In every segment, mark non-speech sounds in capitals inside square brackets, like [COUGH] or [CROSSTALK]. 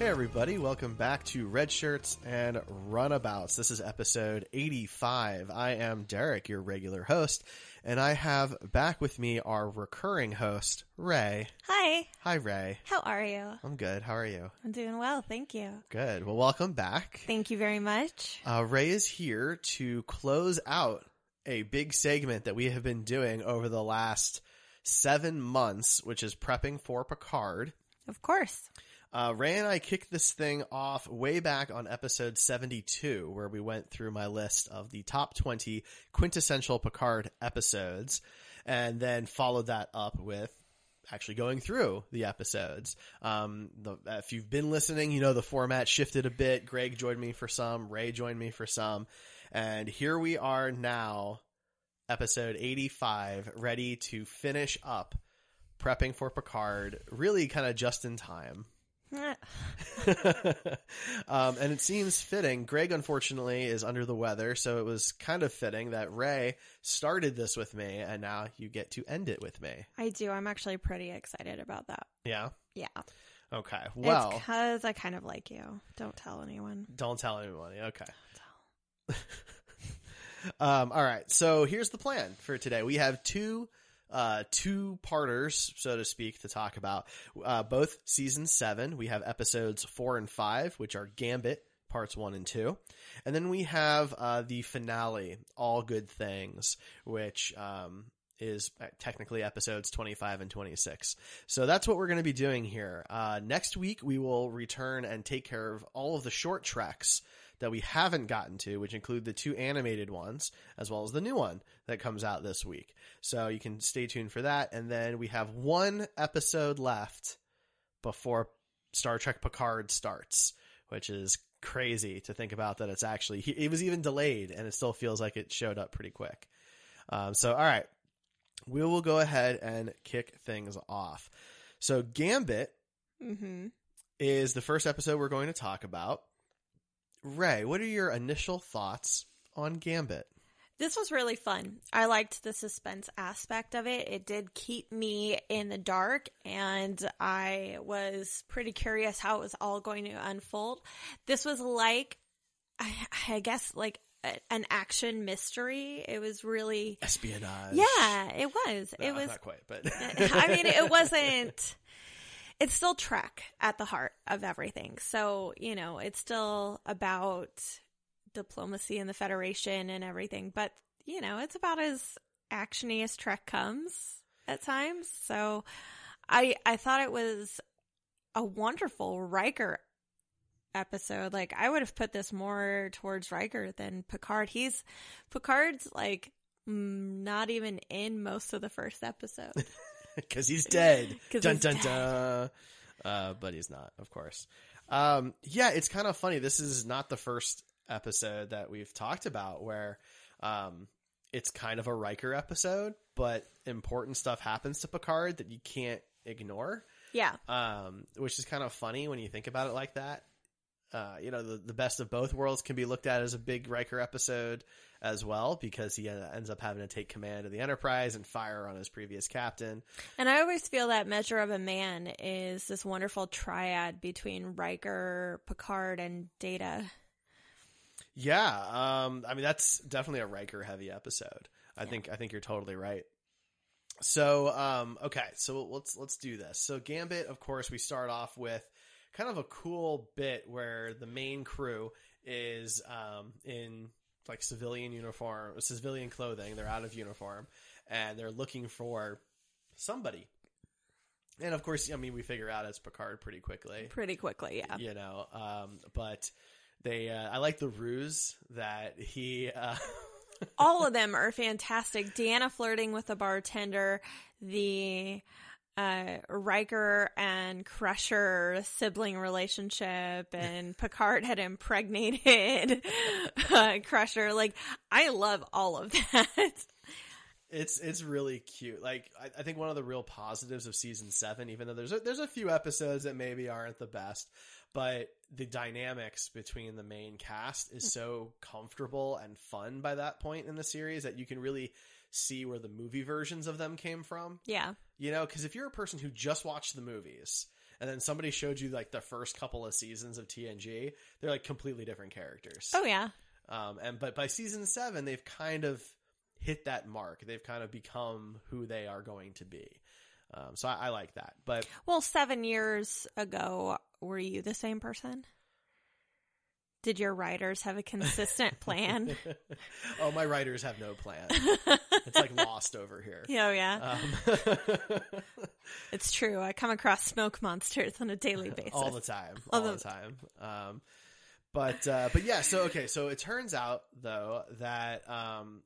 Hey everybody, welcome back to Red Shirts and Runabouts. This is episode 85. I am Derek, your regular host, and I have back with me our recurring host, Ray. Hi, Hi Ray. how are you? I'm good. How are you? I'm doing well, thank you. Good. Well, welcome back. Thank you very much. Uh, Ray is here to close out a big segment that we have been doing over the last seven months, which is prepping for Picard. Of course. Uh, Ray and I kicked this thing off way back on episode 72, where we went through my list of the top 20 quintessential Picard episodes, and then followed that up with actually going through the episodes. Um, the, if you've been listening, you know the format shifted a bit. Greg joined me for some, Ray joined me for some, and here we are now, episode 85, ready to finish up prepping for Picard, really kind of just in time. [LAUGHS] um, and it seems fitting. Greg, unfortunately, is under the weather, so it was kind of fitting that Ray started this with me, and now you get to end it with me. I do. I'm actually pretty excited about that. Yeah. Yeah. Okay. Well, because I kind of like you. Don't tell anyone. don't tell anyone. Okay. [LAUGHS] um, all right. So here's the plan for today. We have two uh, two parters, so to speak, to talk about. Uh, both season seven. We have episodes four and five, which are Gambit parts one and two, and then we have uh, the finale, All Good Things, which um, is technically episodes 25 and 26. So that's what we're going to be doing here. Uh, next week, we will return and take care of all of the short treks that we haven't gotten to, which include the two animated ones, as well as the new one that comes out this week. So you can stay tuned for that. And then we have one episode left before Star Trek Picard starts, which is crazy to think about that it's actually, it was even delayed and it still feels like it showed up pretty quick. Um, so, all right, we will go ahead and kick things off. So, Gambit Mm-hmm. is the first episode we're going to talk about. Ray, what are your initial thoughts on Gambit? This was really fun. I liked the suspense aspect of it. It did keep me in the dark, and I was pretty curious how it was all going to unfold. This was like, I, I guess, like a, an action mystery. It was really, Espionage. yeah, it was. No, it was. not quite, but [LAUGHS] I mean, it [LAUGHS] wasn't. It's still Trek at the heart of everything. So, you know, it's still about diplomacy and the Federation and everything. But, you know, it's about as actiony as Trek comes at times. So I I thought it was a wonderful Riker episode. Like I would have put this more towards Riker than Picard. He's Picard's like mm, not even in most of the first episode. [LAUGHS] [LAUGHS] because he's dead. [LAUGHS] dun he's dun dead. dun. Uh, but he's not, of course. Um, yeah, it's kind of funny. This is not the first episode that we've talked about where um, it's kind of a Riker episode, but important stuff happens to Picard that you can't ignore. yeah. Um, which is kind of funny when you think about it like that. Uh, you know, the, the best of both worlds can be looked at as a big Riker episode as well because he uh, ends up having to take command of the Enterprise and fire on his previous captain. And I always feel that Measure of a Man is this wonderful triad between Riker, Picard, and Data. Yeah, um, I mean that's definitely a Riker heavy episode. I think I think you're totally right. So, um, okay, so let's let's do this. So Gambit, of course, we start off with kind of a cool bit where the main crew is um, in like civilian uniform, civilian clothing. They're out of uniform, and they're looking for somebody. And of course, I mean, we figure out it's Picard pretty quickly. Pretty quickly, yeah. You know, um, but they, uh, I like the ruse that he, uh, [LAUGHS] All of them are fantastic. Deanna flirting with the bartender, the uh, Riker and Crusher sibling relationship, [LAUGHS] and Picard had impregnated [LAUGHS] uh, Crusher. Like, I love all of that. It's it's really cute. Like I, I think one of the real positives of season seven, even though there's a, there's a few episodes that maybe aren't the best, but the dynamics between the main cast is so comfortable and fun by that point in the series that you can really see where the movie versions of them came from. Yeah. You know, because if you're a person who just watched the movies and then somebody showed you like the first couple of seasons of TNG, they're like completely different characters. Oh, yeah. Um, and but by season seven, they've kind of hit that mark. They've kind of become who they are going to be. Um, so I, I like that. But Well, seven years ago, were you the same person? Did your writers have a consistent [LAUGHS] plan? [LAUGHS] oh, my writers have no plan. [LAUGHS] it's like lost over here. Oh, yeah. Um, It's true. I come across smoke monsters on a daily basis. all the time, All all the- the time. Um, but uh, but yeah, so okay, so it turns out though that um,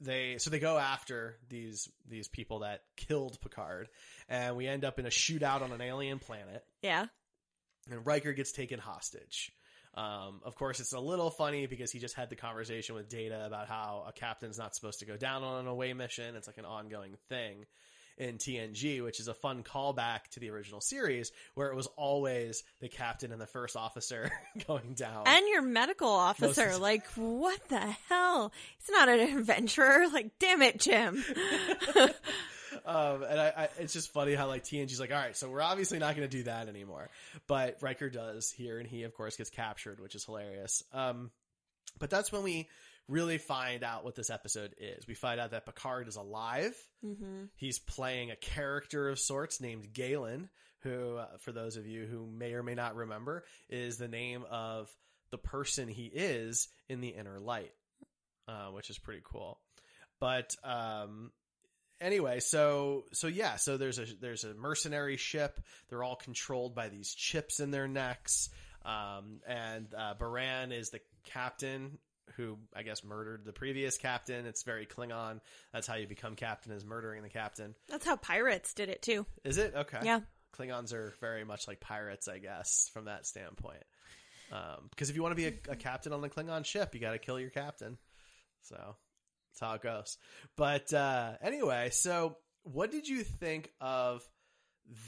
they so they go after these these people that killed Picard, and we end up in a shootout on an alien planet. Yeah. and Riker gets taken hostage. Um, of course, it's a little funny because he just had the conversation with Data about how a captain's not supposed to go down on an away mission. It's like an ongoing thing in TNG, which is a fun callback to the original series where it was always the captain and the first officer [LAUGHS] going down. And your medical officer, like, what the hell? He's not an [LAUGHS] adventurer. Like, damn it, Jim. [LAUGHS] um, and I, I, it's just funny how like TNG's like, all right, so we're obviously not going to do that anymore, but Riker does here, and he of course gets captured, which is hilarious. Um, but that's when we really find out what this episode is. We find out that Picard is alive. mm-hmm. He's playing a character of sorts named Galen, who, uh, for those of you who may or may not remember, is the name of the person he is in the inner light, uh, which is pretty cool. But um, anyway, so so yeah, so there's a there's a mercenary ship. They're all controlled by these chips in their necks. Um, and uh, Baran is the captain who I guess murdered the previous captain. It's very Klingon. That's how you become captain is murdering the captain. That's how pirates did it, too. Is it okay? Yeah. Klingons are very much like pirates, I guess, from that standpoint. Um, because if you want to be a, a captain on the Klingon ship, you got to kill your captain. So that's how it goes. But uh, anyway, so what did you think of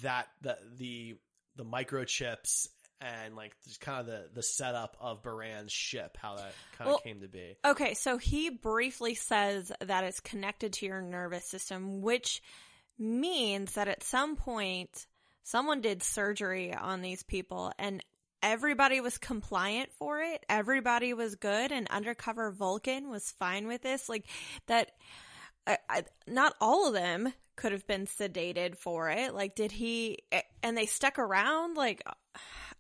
that? The the the microchips and like just kind of the the setup of Baran's ship, how that kind of came to be. Okay, so he briefly says that it's connected to your nervous system, which means that at some point someone did surgery on these people and everybody was compliant for it. Everybody was good and undercover Vulcan was fine with this. Like that I, I, not all of them could have been sedated for it. Like did he and they stuck around like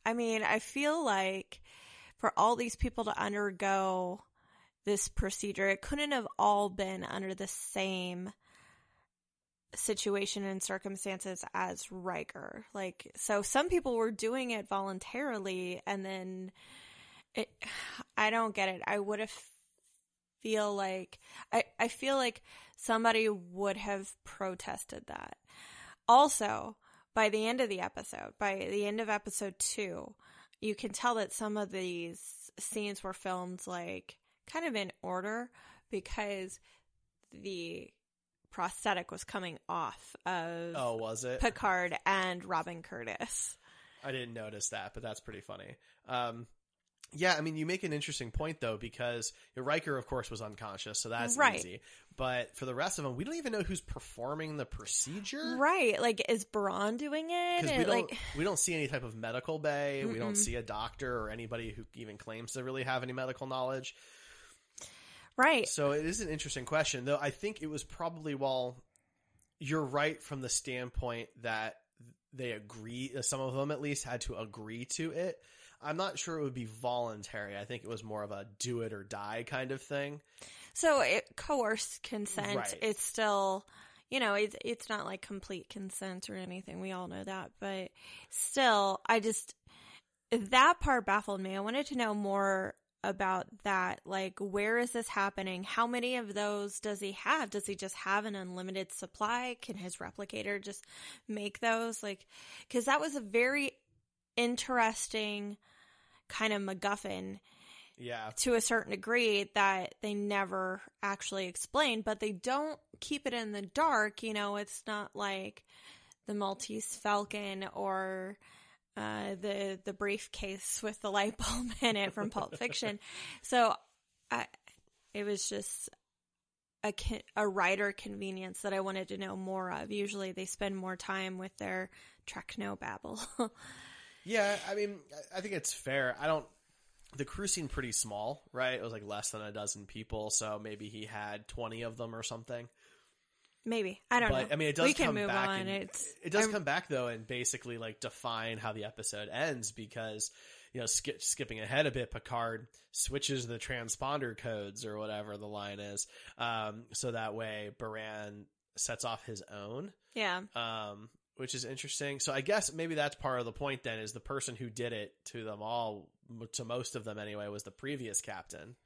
I mean, I feel like for all these people to undergo this procedure. It couldn't have all been under the same situation and circumstances as Riker. Like, so some people were doing it voluntarily and then it, I don't get it. I would have feel like, I, I feel like somebody would have protested that. Also, by the end of the episode, by the end of episode two, you can tell that some of these scenes were filmed like kind of in order because the prosthetic was coming off of Oh, was it? Picard and Robin Curtis. I didn't notice that, but that's pretty funny. Um, Yeah, I mean, you make an interesting point though, because Riker, of course, was unconscious, so that's Right. easy. But for the rest of them, we don't even know who's performing the procedure, Right. Like, is Baran doing it? Because we don't like, we don't see any type of medical bay. We don't see a doctor or anybody who even claims to really have any medical knowledge. right. So it is an interesting question, though. I think it was probably well. You're right from the standpoint that they agree. Some of them, at least, had to agree to it. I'm not sure it would be voluntary. I think it was more of a do it or die kind of thing. So it coerced consent. Right. It's still, you know, it's it's not like complete consent or anything. We all know that, but still, I just that part baffled me. I wanted to know more about that. Like, where is this happening? How many of those does he have? Does he just have an unlimited supply? Can his replicator just make those? Like, because that was a very interesting kind of MacGuffin Yeah, to a certain degree that they never actually explain, but they don't keep it in the dark. You know, it's not like the Maltese Falcon or uh, the the briefcase with the light bulb [LAUGHS] in it from Pulp Fiction. So, I it was just a a writer convenience that I wanted to know more of. Usually, they spend more time with their techno babble. [LAUGHS] yeah. I mean, I- think it's fair. I don't. The crew seemed pretty small, right? It was like less than a dozen people, so maybe he had twenty of them or something. Maybe I don't but know. I mean, it does we can come move back. on. and- it's it does I'm- come back though, and basically like define how the episode ends because you know, skip, skipping ahead a bit, Picard switches the transponder codes or whatever the line is, um, so that way Baran sets off his own, yeah. um, which is interesting. So I guess maybe that's part of the point. Then is the person who did it to them all, to most of them anyway, was the previous captain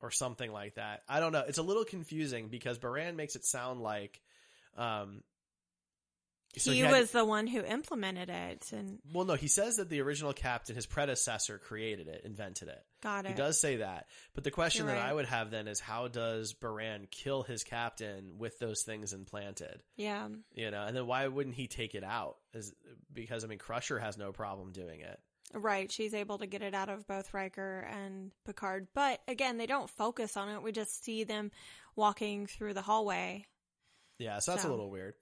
or something like that. I don't know. It's a little confusing because Baran makes it sound like um so he had- was the one who implemented it and well no, he says that the original captain, his predecessor created it, invented it. Got it. He does say that. But the question You're that right. I would have then is how does Baran kill his captain with those things implanted? Yeah. You know, and then why wouldn't he take it out? Is because I mean Crusher has no problem doing it. Right. She's able to get it out of both Riker and Picard. But again, they don't focus on it. We just see them walking through the hallway. Yeah, so that's a little weird.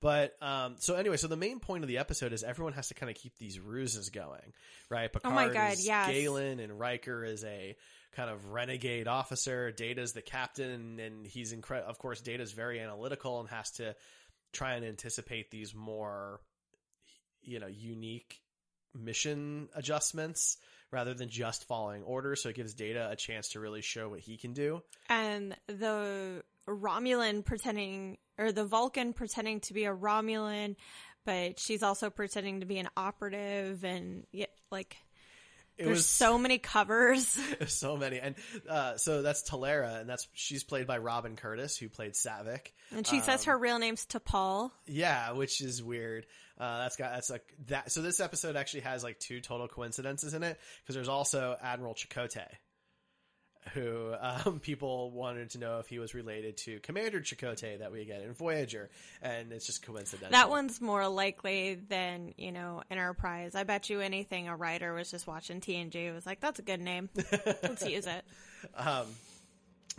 But um, so anyway, so the main point of the episode is everyone has to kind of keep these ruses going, right? Picard Oh my God, is yes. Galen, and Riker is a kind of renegade officer. Data's the captain, and he's incredible. Of course, Data's very analytical and has to try and anticipate these more, you know, unique mission adjustments rather than just following orders. So it gives Data a chance to really show what he can do. And the Romulan pretending, or the Vulcan pretending to be a Romulan, but she's also pretending to be an operative. And yeah, like, It there's was so many covers. [LAUGHS] so many and uh, so that's Tallera and that's she's played by Robin Curtis who played Saavik And she says Um, her real name's T'Paal. yeah which is weird uh, that's got that's like that so this episode actually has like two total coincidences in it because there's also Admiral Chekote who um, [LAUGHS] people wanted to know if he was related to Commander Chakotay that we get in Voyager and it's just coincidental That one's more likely than, you know, Enterprise. I bet you anything a writer was just watching TNG was like, that's a good name. Let's [LAUGHS] use it. Um,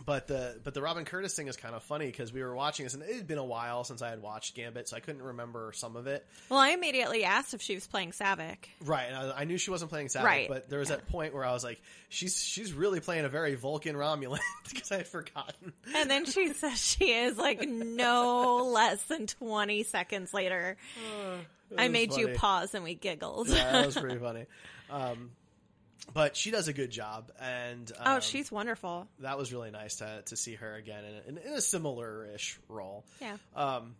but the but the Robin Curtis thing is kind of funny because we were watching this and it had been a while since I had watched Gambit so I couldn't remember some of it Well, I immediately asked if she was playing Saavik. Right, and I, I knew she wasn't playing Saavik, Right, but there was that point where I was like, "She's she's really playing a very Vulcan Romulan," because [LAUGHS] I had forgotten. And then she [LAUGHS] says she is like no less than 20 seconds later. [SIGHS] I was made you pause and we giggled. Yeah, that was [LAUGHS] pretty funny. Um, but she does a good job, and um, oh, she's wonderful. that was really nice to to see her again in, in, in a similar ish role. Yeah. Um,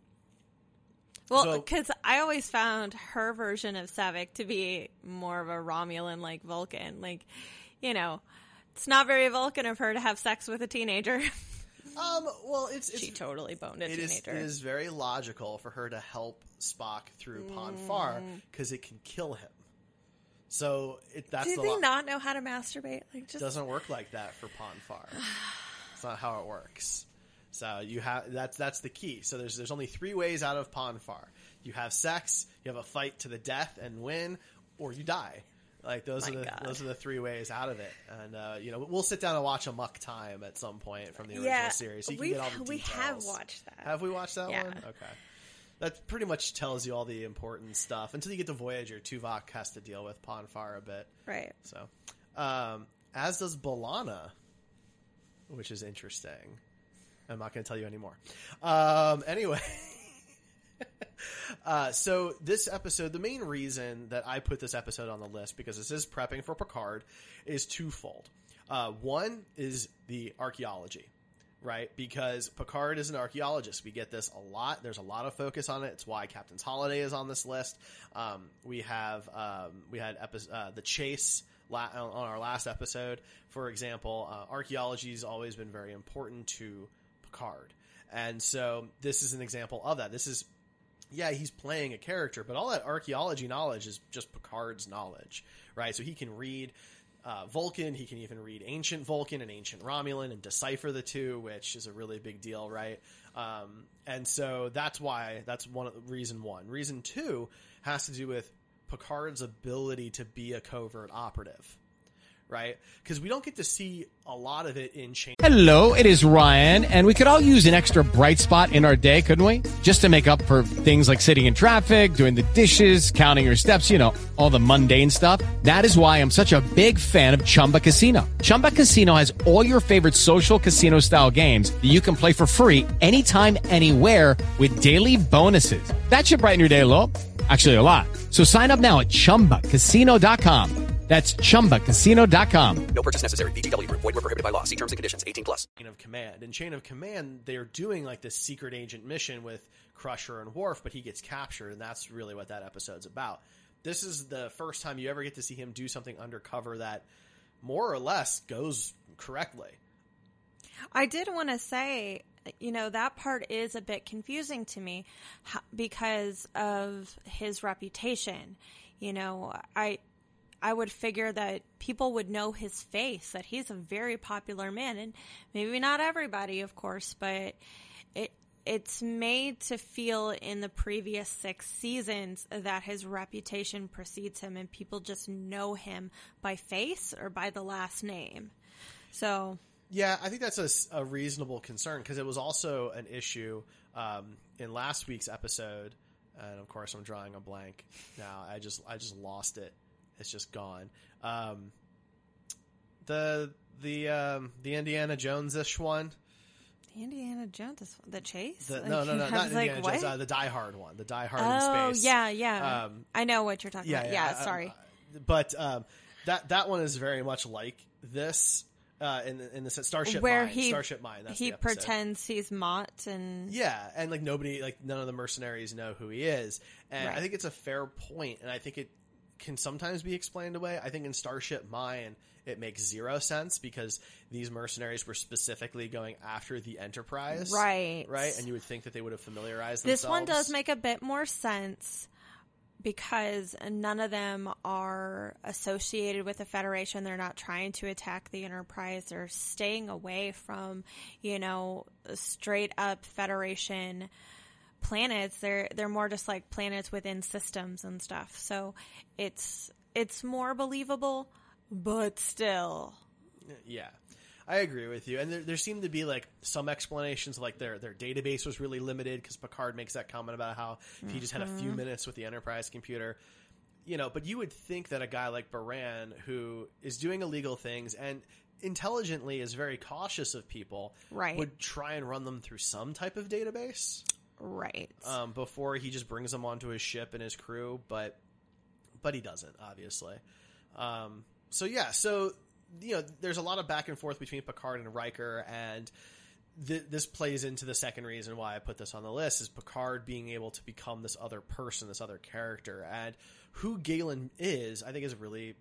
Well, So- because I always found her version of Saavik to be more of a Romulan like Vulcan. Like, you know, it's not very Vulcan of her to have sex with a teenager. [LAUGHS] um, well, it's, it's she totally boned a It is, teenager. it is very logical for her to help Spock through Pon farr because it can kill him. So it, that's Do the they not know how to masturbate? Like, just doesn't work like that for Pon farr. [SIGHS] It's not how it works. So you have that's that's the key. So there's there's only three ways out of Pon farr. You have sex, you have a fight to the death and win, or you die. Like those My are the God. those are the three ways out of it, and uh, you know we'll sit down and watch Amok Time at some point from the original yeah, series. So you can we've- get all the we have watched that. Have we watched that Yeah. one? Okay. That pretty much tells you all the important stuff. Until you get to Voyager, Tuvok has to deal with Pon farr a bit. right. So, um, as does B'Elanna, which is interesting. I'm not going to tell you anymore. Um, anyway. [LAUGHS] Uh, so this episode, the main reason that I put this episode on the list because this is prepping for Picard, is twofold. Uh, one is the archaeology, right? Because Picard is an archaeologist. We get this a lot. There's a lot of focus on it. It's why Captain's Holiday is on this list. Um, we have um, we had epi- uh, the chase la- on our last episode, for example. Uh, archaeology has always been very important to Picard, and so this is an example of that. This is yeah, he's playing a character, but all that archaeology knowledge is just Picard's knowledge, right? So he can read uh, Vulcan, he can even read ancient Vulcan and ancient Romulan and decipher the two, which is a really big deal, right? Um, and so that's why that's one of the, reason one. Reason two has to do with Picard's ability to be a covert operative, right? Because we don't get to see a lot of it in Chain. Hello, it is Ryan, and we could all use an extra bright spot in our day, couldn't we? Just to make up for things like sitting in traffic, doing the dishes, counting your steps, you know, all the mundane stuff. That is why I'm such a big fan of Chumba Casino. Chumba Casino has all your favorite social casino style games that you can play for free anytime, anywhere with daily bonuses. That should brighten your day a little. Actually, a lot. So sign up now at chumbacasino.com. That's chumbacasino.com. No purchase necessary. VGW Group. Void were prohibited by law. See terms and conditions. 18 plus. Chain of Command. In Chain of Command, they're doing like this secret agent mission with Crusher and Worf, but he gets captured, and that's really what that episode's about. This is the first time you ever get to see him do something undercover that more or less goes correctly. I did want to say, you know, that part is a bit confusing to me because of his reputation. You know, I I would figure that people would know his face, that he's a very popular man, and maybe not everybody, of course, but it it's made to feel in the previous six seasons that his reputation precedes him, and people just know him by face or by the last name. So Yeah, I think that's a reasonable concern because it was also an issue um, in last week's episode, and of course I'm drawing a blank now. I just I just lost it. It's just gone. Um, the the um, the Indiana Jones ish one. The Indiana Jones, is- the chase. The, Like, no, no, no, [LAUGHS] not was like, Indiana? Jones. Uh, the Die Hard one. The Die Hard oh, in space. yeah, yeah. Um, I know what you're talking about. Yeah, I- sorry. I- but um, that that one is very much like this uh, in the, in the Starship Where Mine. he Starship Mine. He pretends he's Mott, and Yeah, and like nobody, like none of the mercenaries know who he is, and I think it's a fair point, and I think it can sometimes be explained away. I think in Starship Mine it makes zero sense because these mercenaries were specifically going after the Enterprise, Right. Right, and you would think that they would have familiarized themselves. this themselves. one does make a bit more sense because none of them are associated with the Federation. They're not trying to attack the Enterprise. They're staying away from, you know, straight up Federation planets. They're they're more just like planets within systems and stuff. So it's it's more believable, but still. Yeah. I agree with you. And there, there seemed to be like some explanations like their their database was really limited because Picard makes that comment about how if he just had a few mm-hmm. minutes with the Enterprise computer, you know, but you would think that a guy like Baran who is doing illegal things and intelligently is very cautious of people Right. would try and run them through some type of database Right. um, before he just brings them onto his ship and his crew, but but he doesn't, obviously. Um, so yeah, so you know, there's a lot of back and forth between Picard and Riker, and th- this plays into the second reason why I put this on the list is Picard being able to become this other person, this other character, and who Galen is. I think is really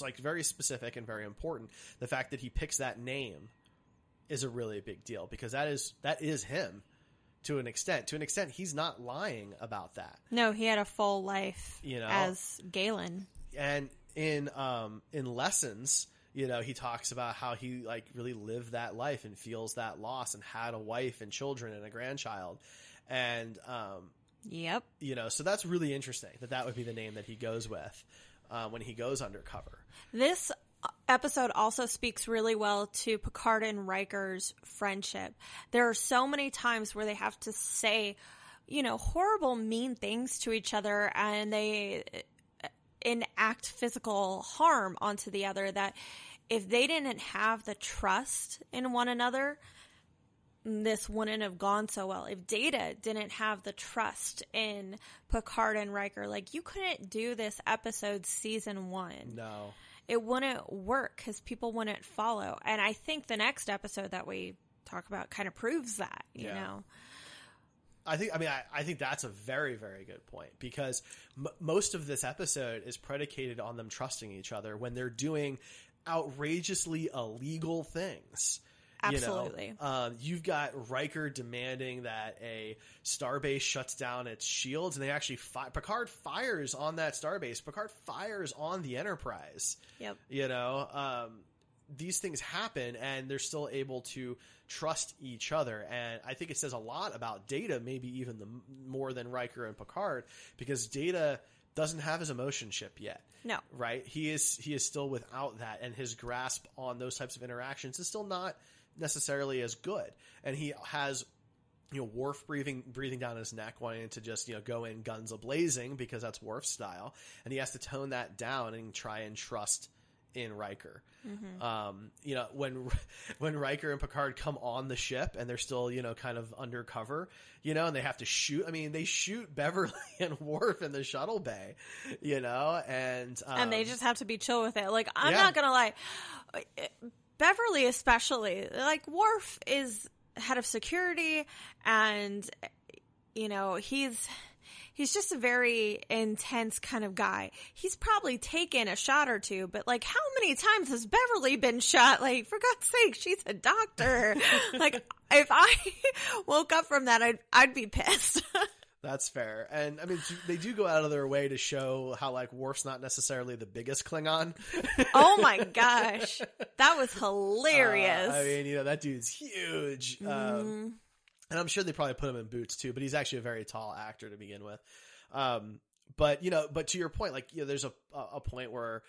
like very specific and very important. The fact that he picks that name is a really big deal because that is that is him to an extent. To an extent, he's not lying about that. No, he had a full life You know? as Galen. And in um in lessons, you know, he talks about how he like really lived that life and feels that loss and had a wife and children and a grandchild. And um Yep. you know, so that's really interesting that that would be the name that he goes with. uh, when he goes undercover. This episode also speaks really well to Picard and Riker's friendship. There are so many times where they have to say, you know, horrible, mean things to each other and they uh, enact physical harm onto the other that if they didn't have the trust in one another, this wouldn't have gone so well. If Data didn't have the trust in Picard and Riker, like you couldn't do this episode season one No. It wouldn't work because people wouldn't follow. And I think the next episode that we talk about kind of proves that, you Yeah. know? I think. I mean, I, I think that's a very, very good point because m- most of this episode is predicated on them trusting each other when they're doing outrageously illegal things. You know? Absolutely. Um, you've got Riker demanding that a starbase shuts down its shields, and they actually fi- Picard fires on that starbase. Picard fires on the Enterprise. Yep. You know, um, these things happen, and they're still able to trust each other. And I think it says a lot about Data, maybe even the more than Riker and Picard, because Data doesn't have his emotion chip yet No. right? He is he is still without that, and his grasp on those types of interactions is still not necessarily as good. And he has you know Worf breathing breathing down his neck, wanting to just you know go in guns a blazing because that's Worf's style, and he has to tone that down and try and trust in Riker. Um, you know when [LAUGHS] when Riker and Picard come on the ship and they're still you know kind of undercover, you know, and they have to shoot. I mean, they shoot [LAUGHS] Beverly and Worf in the shuttle bay, you know, and um, and they just have to be chill with it. Like, I'm yeah. not going to lie. Beverly, especially, like, Worf is head of security and, you know, he's. He's just a very intense kind of guy. He's probably taken a shot or two, but like, how many times has Beverly been shot? Like, for God's sake, she's a doctor. [LAUGHS] like, if I woke up from that, I'd I'd be pissed. [LAUGHS] That's fair, and I mean they do go out of their way to show how like Worf's not necessarily the biggest Klingon. [LAUGHS] oh my gosh, that was hilarious. Uh, I mean, you know that dude's huge, um, and I'm sure they probably put him in boots too. But he's actually a very tall actor to begin with. Um, but you know, but to your point, like you know, there's a a point where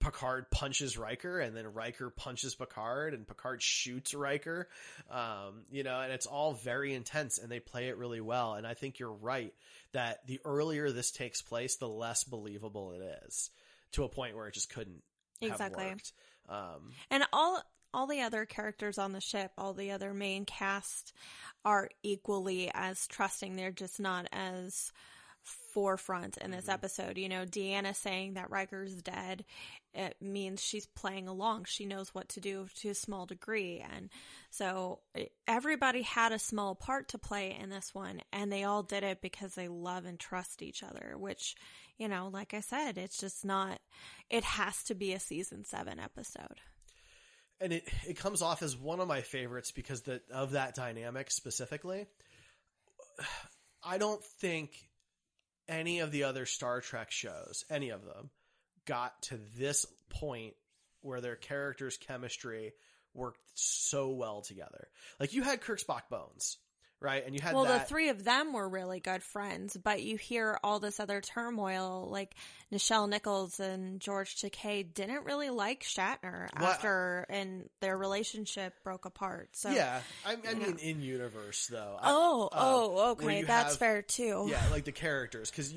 Picard punches Riker, and then Riker punches Picard, and Picard shoots Riker. Um, you know, and it's all very intense, and they play it really well. And I think you're right that the earlier this takes place, the less believable it is, to a point where it just couldn't Exactly. have worked. Um, And all all the other characters on the ship, all the other main cast are equally as trusting. They're just not as forefront in this mm-hmm. episode. You know, Deanna saying that Riker's dead, it means she's playing along. She knows what to do to a small degree. And so everybody had a small part to play in this one, and they all did it because they love and trust each other, which, you know, like I said, it's just not, it has to be a season seven episode. and it it comes off as one of my favorites because the of that dynamic specifically. [SIGHS] I don't think any of the other Star Trek shows, any of them, got to this point where their characters' chemistry worked so well together. Like you had Kirk Spock Bones, right? And you had well, that, the three of them were really good friends, but you hear all this other turmoil, like Nichelle Nichols and George Takei didn't really like Shatner Well, after, and their relationship broke apart. So yeah, I, I mean know. in universe though. I- Oh, um, oh, okay, that's have- fair too. Yeah, like the characters, because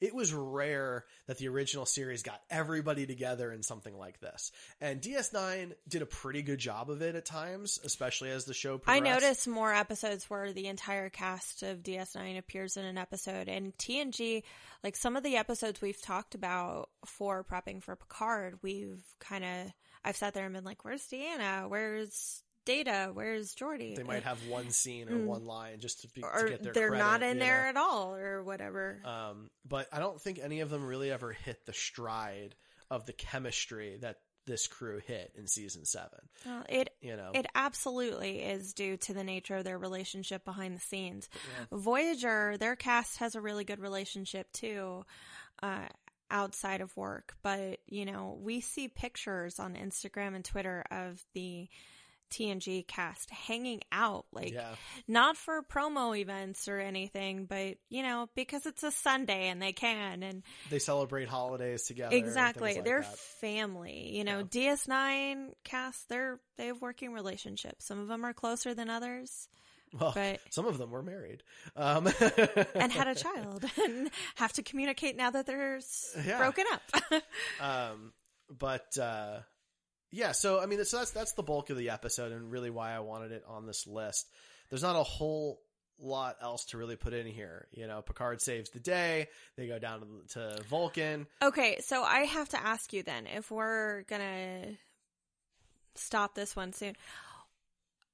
it was rare that the original series got everybody together in something like this. And DS9 did a pretty good job of it at times, especially as the show progressed. I noticed more episodes where the entire cast of DS9 appears in an episode. And TNG, like some of the episodes we've talked about for prepping for Picard, we've kind of, I've sat there and been like, where's Deanna? Where's Data? Where's Geordi? they might have one scene or one line just to, be, to Mm. get their they're credit, not in there know? at all or whatever. Um, but I don't think any of them really ever hit the stride of the chemistry that this crew hit in season seven. Well, it You know, it absolutely is due to the nature of their relationship behind the scenes. Voyager, their cast has a really good relationship too, uh, outside of work. But you know, we see pictures on Instagram and Twitter of the TNG cast hanging out, like Yeah. not for promo events or anything, but you know, because it's a Sunday and they can and They celebrate holidays together. exactly like they're that. family. You know, DS9 cast they're they have working relationships. Some of them are closer than others Well, but- [LAUGHS] some of them were married. Um, [LAUGHS] and had a [LAUGHS] child and have to communicate now that they're Yeah. broken up. Um, but uh, yeah, so I mean, so that's that's the bulk of the episode, and really why I wanted it on this list. There's not a whole lot else to really put in here. You know, Picard saves the day. They go down to, to Vulcan. Okay, so I have to ask you then if we're gonna stop this one soon.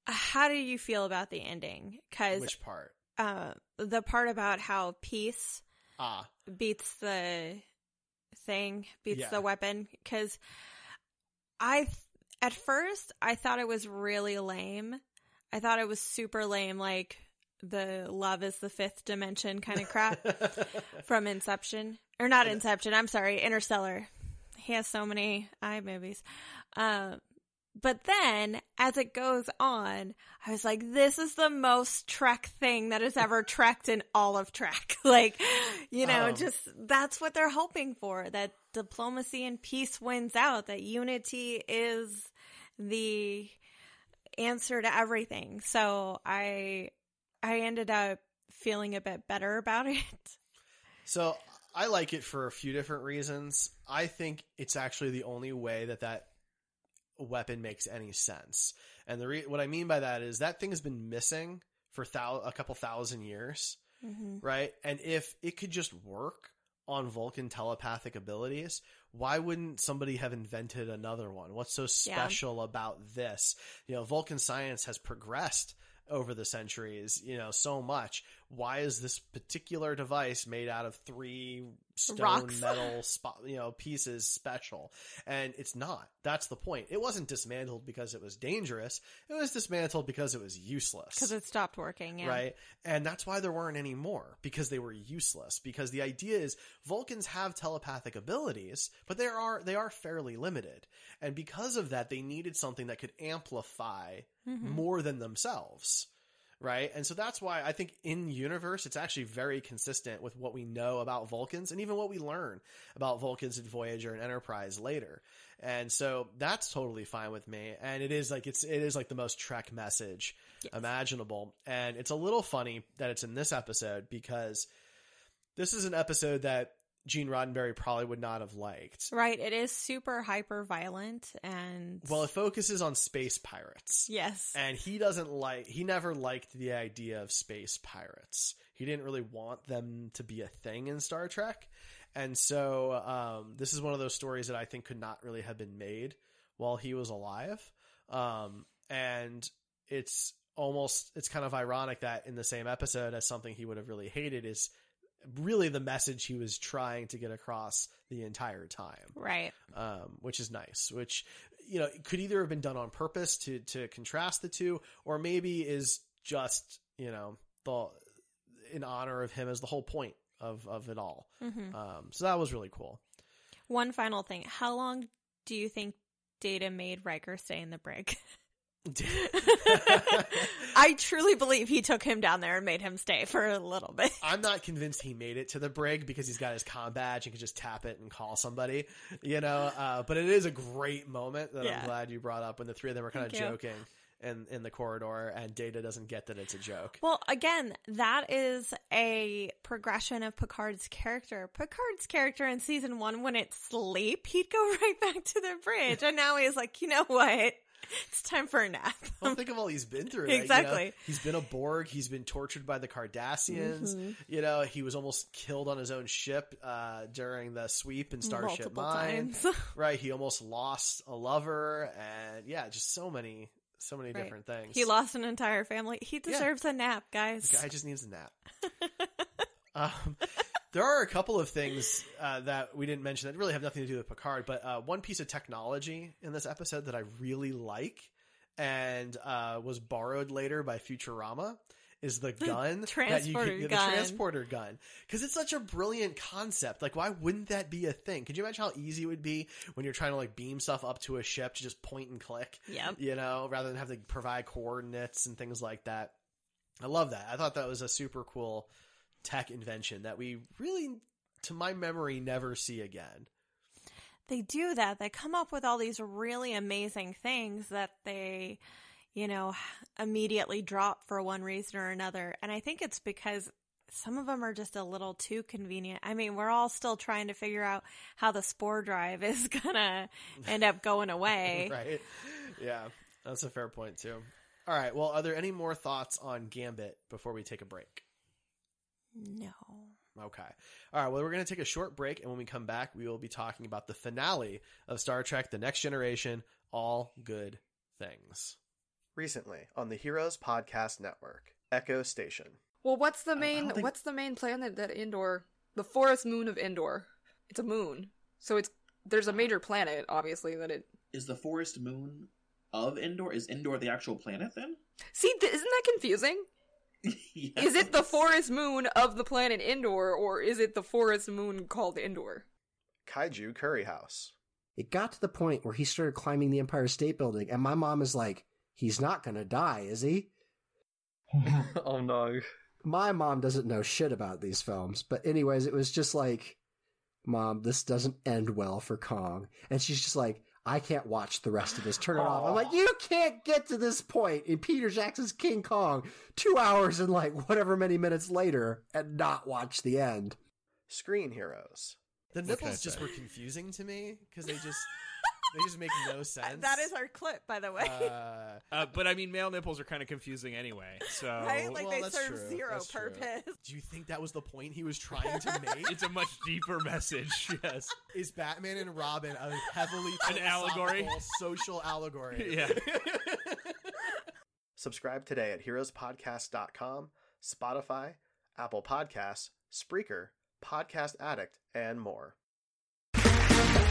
How do you feel about the ending? Because Which part? uh, the part about how peace Ah, beats the thing, beats Yeah. the weapon. Because I, at first, I thought it was really lame. I thought it was super lame, like the love is the fifth dimension kind of [LAUGHS] crap from Inception. Or not Inception, I'm sorry, Interstellar. He has so many eye movies. Um, but then as it goes on, I was like, this is the most Trek thing that has ever [LAUGHS] trekked in all of Trek. [LAUGHS] like, you know, Um. just that's what they're hoping for that diplomacy and peace wins out, that unity is the answer to everything. So I, I ended up feeling a bit better about [LAUGHS] it. So I like it for a few different reasons. I think it's actually the only way that that weapon makes any sense. And the re- what I mean by that is that thing has been missing for thou- a couple thousand years, mm-hmm. right? And if it could just work on Vulcan telepathic abilities, why wouldn't somebody have invented another one? What's so special about this? You know, Vulcan science has progressed over the centuries, you know, so much. Why is this particular device made out of three stone Rocks. [LAUGHS] metal spot, you know, pieces special? And it's not. That's the point. It wasn't dismantled because it was dangerous. It was dismantled because it was useless Because it stopped working. Yeah. right? And that's why there weren't any more because they were useless. Because the idea is Vulcans have telepathic abilities, but they are they are fairly limited, and because of that, they needed something that could amplify mm-hmm. more than themselves. Right. And so that's why I think in universe, it's actually very consistent with what we know about Vulcans and even what we learn about Vulcans in Voyager and Enterprise later. And so that's totally fine with me. And it is like, it's, it is like the most Trek message imaginable. And it's a little funny that it's in this episode because this is an episode that Gene Roddenberry probably would not have liked. Right. It is super hyper violent and Well, it focuses on space pirates. yes. And he doesn't like, he never liked the idea of space pirates. He didn't really want them to be a thing in Star Trek. And so, um, this is one of those stories that I think could not really have been made while he was alive. Um, and it's almost, it's kind of ironic that in the same episode as something he would have really hated is really the message he was trying to get across the entire time right. um, which is nice. Which you know could either have been done on purpose to to contrast the two, or maybe is just you know the in honor of him as the whole point of of it all. Um, so that was really cool. One final thing. How long do you think Data made Riker stay in the brig? [LAUGHS] [LAUGHS] I truly believe he took him down there and made him stay for a little bit. [LAUGHS] I'm not convinced he made it to the brig because he's got his com badge and can just tap it and call somebody, you know. Uh, but it is a great moment that Yeah. I'm glad you brought up when the three of them are kind of Thank you. joking in in the corridor and Data doesn't get that it's a joke. Well, again, that is a progression of Picard's character. Picard's character in season one, when it sleep, he'd go [LAUGHS] right back to the bridge. And now he's like, you know what? [LAUGHS] It's time for a nap. Well, [LAUGHS] think of all he's been through. like, you know, Exactly. he's been a Borg. He's been tortured by the Cardassians. Mm-hmm. You know, he was almost killed on his own ship uh, during the sweep in Starship Multiple Mine. [LAUGHS] right. He almost lost a lover, and yeah, just so many, so many Right. different things. He lost an entire family. He deserves a nap, guys. The guy just needs a nap. um, there are a couple of things uh, that we didn't mention that really have nothing to do with Picard, but uh, one piece of technology in this episode that I really like and uh, was borrowed later by Futurama is the gun that you can, the gun. transporter gun because it's such a brilliant concept. Like, why wouldn't that be a thing? Could you imagine how easy it would be when you're trying to like beam stuff up to a ship to just point and click? Yep. You know, rather than have to provide coordinates and things like that. I love that. I thought that was a super cool tech invention that we really, to my memory, never see again. they do that. They come up with all these really amazing things that they, you know, immediately drop for one reason or another. And I think it's because some of them are just a little too convenient. I mean, we're all still trying to figure out how the spore drive is [LAUGHS] gonna end up going [LAUGHS] away. right? Yeah, that's a fair point too. All right. Well, are there any more thoughts on Gambit before we take a break? No. Okay. All right. Well, we're going to take a short break, and when we come back, we will be talking about the finale of Star Trek: The Next Generation. All good things. Recently on the Heroes Podcast Network, Echo Station. Well, what's the main think- what's the main planet that Endor the forest moon of Endor? It's a moon. So it's there's a major planet obviously that it Is the forest moon of Endor? Is Endor the actual planet then? See, th- isn't that confusing? [LAUGHS] Is it the forest moon of the planet Endor or is it the forest moon called Endor? Kaiju Curry House. It got to the point where he started climbing the Empire State Building, and my mom is like, "He's not gonna die, is he?" [LAUGHS] oh no. My mom doesn't know shit about these films, but anyways, it was just like, "Mom, this doesn't end well for Kong," and she's just like, "I can't watch the rest of this. Turn it off." I'm like, "You can't get to this point in Peter Jackson's King Kong two hours and like whatever many minutes later and not watch the end." Screen Heroes. The What can nipples just were confusing to me because they just [LAUGHS] they just make no [LAUGHS] sense. That is our clip, by the way. Uh, Uh, but I mean, male nipples are kind of confusing anyway. So [LAUGHS] right? Like well, they that's serve true. zero That's true. purpose. Do you think that was the point he was trying to make? [LAUGHS] it's a much deeper message. Yes. Is Batman and Robin a heavily An allegory? social allegory? Yeah. Subscribe today at heroespodcast.com, Spotify, Apple Podcasts, Spreaker, Podcast Addict, and more.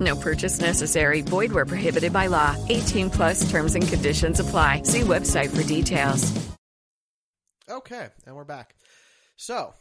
No purchase necessary. Void where prohibited by law. 18 plus terms and conditions apply. See website for details. Okay, and we're back. So,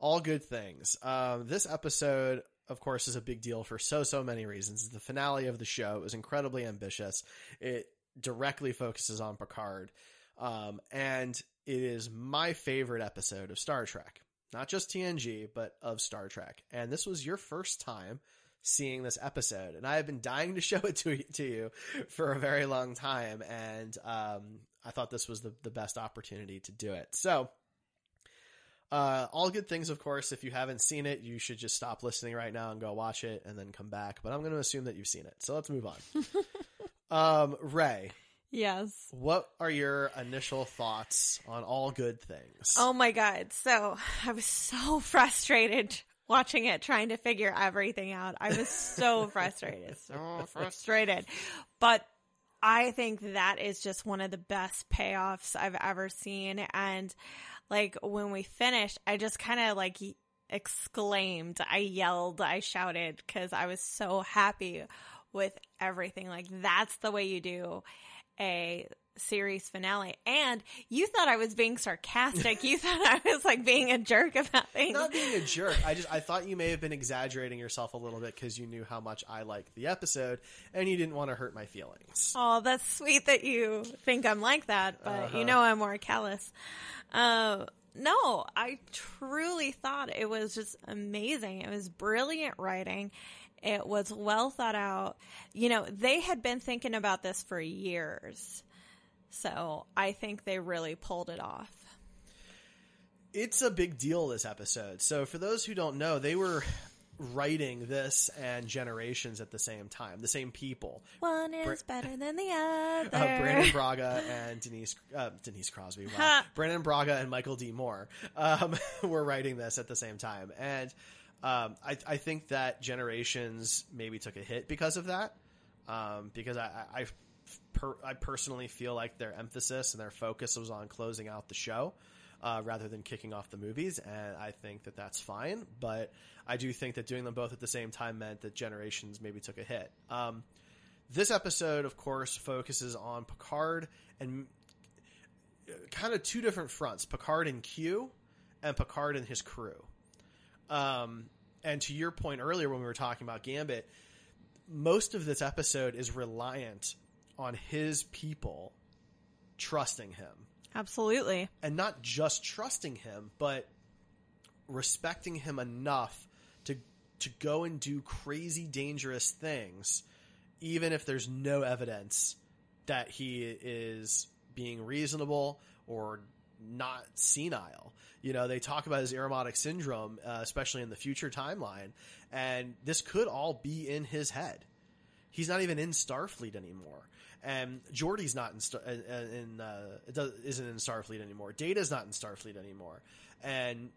all good things. Um, this episode, of course, is a big deal for so so many reasons. The finale of the show. Was incredibly ambitious. It directly focuses on Picard, um, and it is my favorite episode of Star Trek. Not just TNG, but of Star Trek. And this was your first time seeing this episode, and I have been dying to show it to to you for a very long time, and um, I thought this was the the best opportunity to do it. So. Uh, all good things, of course. If you haven't seen it, you should just stop listening right now and go watch it and then come back. But I'm going to assume that you've seen it. So let's move on. [LAUGHS] um, Ray, Yes. what are your initial thoughts on all good things? Oh my god. So I was so [LAUGHS] frustrated watching it, trying to figure everything out. I was so [LAUGHS] frustrated. So frustrated. But I think that is just one of the best payoffs I've ever seen. And like when we finished, I just kind of like exclaimed, I yelled, I shouted because I was so happy with everything. Like that's the way you do a series finale. And you thought I was being sarcastic. you thought I was like being a jerk about things. Not being a [LAUGHS] jerk. I just I thought you may have been exaggerating yourself a little bit because you knew how much I liked the episode and you didn't want to hurt my feelings. Oh, that's sweet that you think I'm like that, but Uh-huh. you know I'm more callous. Uh, no, I truly thought it was just amazing. It was brilliant writing. It was well thought out. You know, they had been thinking about this for years. So I think they really pulled it off. It's a big deal this episode. So for those who don't know, they were writing this and Generations at the same time, the same people. One is better than the [LAUGHS] other. Uh, Brannon Braga and Denise uh, Denise Crosby. Wow. Brannon Braga and Michael D. Moore um, [LAUGHS] were writing this at the same time, and um, I, I think that Generations maybe took a hit because of that. Um, because I I, I per, I personally feel like their emphasis and their focus was on closing out the show. Uh, rather than kicking off the movies, and I think that that's fine. But I do think that doing them both at the same time meant that Generations maybe took a hit. Um, this episode, of course, focuses on Picard and kind of two different fronts: Picard and Q, and Picard and his crew. Um, and to your point earlier when we were talking about Gambit, most of this episode is reliant on his people trusting him. Absolutely. And not just trusting him, but respecting him enough to to go and do crazy dangerous things even if there's no evidence that he is being reasonable or not senile. You know, they talk about his Irumodic syndrome, uh, especially in the future timeline, and this could all be in his head. He's not even in Starfleet anymore, and Geordi's not in, Star- in uh, isn't in Starfleet anymore. Data's not in Starfleet anymore, and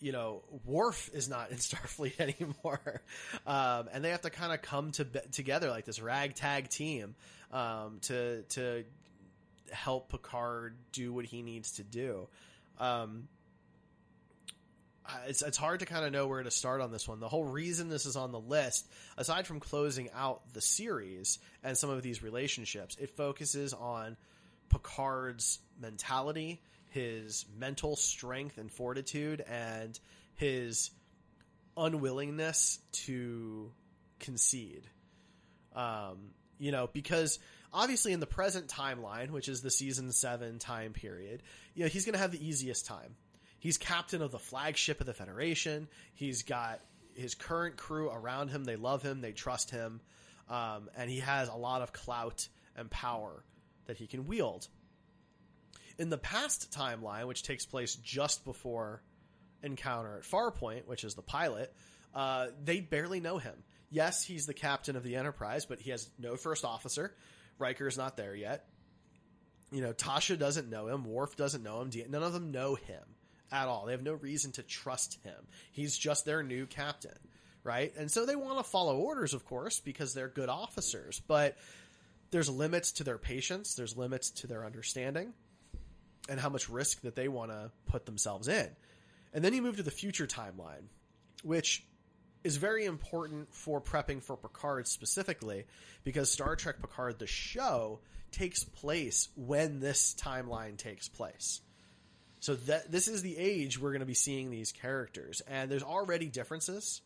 you know, Worf is not in [LAUGHS] Starfleet anymore, um, and they have to kind of come to together like this ragtag team um, to to help Picard do what he needs to do. Um, it's it's hard to kind of know where to start on this one. The whole reason this is on the list, aside from closing out the series and some of these relationships, it focuses on Picard's mentality, his mental strength and fortitude, and his unwillingness to concede. Um, you know, because obviously in the present timeline, which is the season seven time period, you know, he's going to have the easiest time. He's captain of the flagship of the Federation. He's got his current crew around him. They love him. They trust him. Um, and he has a lot of clout and power that he can wield. In the past timeline, which takes place just before Encounter at Farpoint, which is the pilot, uh, they barely know him. Yes, he's the captain of the Enterprise, but he has no first officer. Riker's not there yet. You know, Tasha doesn't know him. Worf doesn't know him. None of them know him at all. They have no reason to trust him. He's just their new captain, right? And so they want to follow orders, of course, because they're good officers. But there's limits to their patience. There's limits to their understanding and how much risk that they want to put themselves in. And then you move to the future timeline, which is very important for prepping for Picard specifically because Star Trek Picard, the show, takes place when this timeline takes place. So that this is the age we're going to be seeing these characters, and there's already differences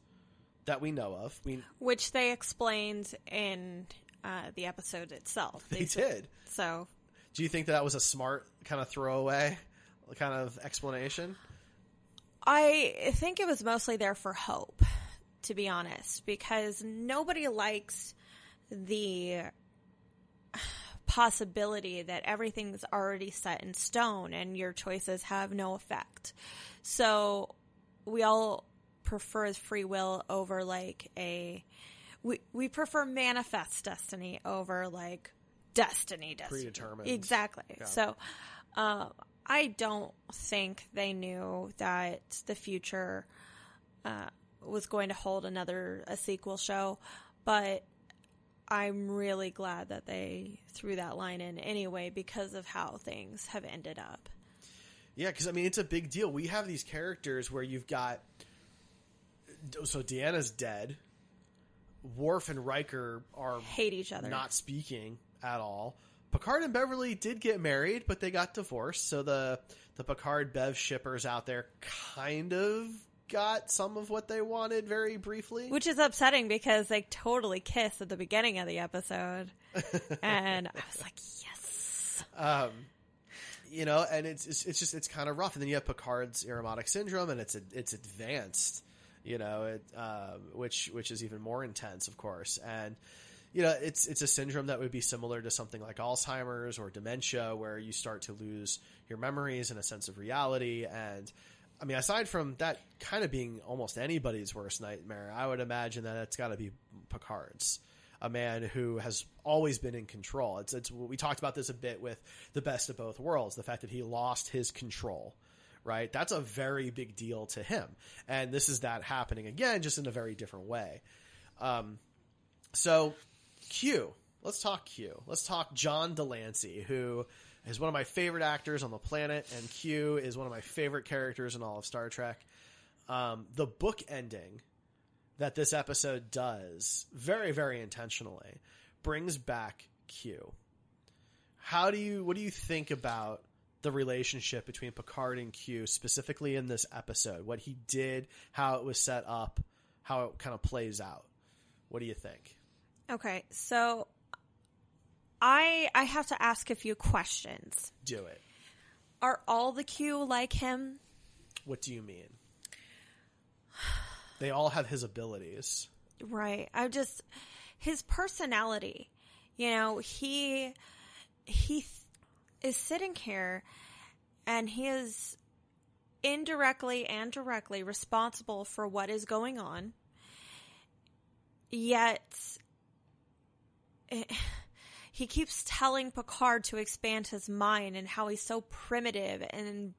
that we know of. We which they explained in uh, the episode itself. They did. So, do you think that was a smart kind of throwaway kind of explanation? I think it was mostly there for hope, to be honest, because nobody likes the possibility that everything's already set in stone and your choices have no effect. So we all prefer free will over like a we we prefer manifest destiny over like destiny destiny predetermined exactly Yeah. so um i don't think they knew that the future uh, was going to hold another a sequel show but i'm really glad that they threw that line in anyway because of how things have ended up Yeah, because I mean it's a big deal. We have these characters where you've got so Deanna's dead. Worf and Riker are hate each other not speaking at all. Picard and Beverly did get married, but they got divorced. So the the Picard Bev shippers out there kind of got some of what they wanted very briefly. Which is upsetting because they totally kiss at the beginning of the episode. [LAUGHS] and I was like, yes. Um, you know, and it's, it's it's just it's kind of rough. And then you have Picard's Irumodic syndrome, and it's it's advanced, You know, it, um, which which is even more intense, of course, and you know, it's it's a syndrome that would be similar to something like Alzheimer's or dementia, where you start to lose your memories and a sense of reality. And I mean, aside from that kind of being almost anybody's worst nightmare, I would imagine that it's got to be Picard's. A man who has always been in control. It's, it's we talked about this a bit with the best of both worlds. The fact that he lost his control, right? That's a very big deal to him, and this is that happening again, just in a very different way. Um, so Q. Let's talk Q. Let's talk John de Lancie, who is one of my favorite actors on the planet, and Q is one of my favorite characters in all of Star Trek. Um, the book ending that this episode does, very, very intentionally, brings back Q. How do you, what do you think about the relationship between Picard and Q, specifically in this episode? What he did, how it was set up, how it kind of plays out? What do you think? Okay, so I I have to ask a few questions. Do it. Are all the Q like him? What do you mean? They all have his abilities. Right. I just his personality. You know, he he is sitting here and he is indirectly and directly responsible for what is going on. Yet it, he keeps telling Picard to expand his mind and how he's so primitive and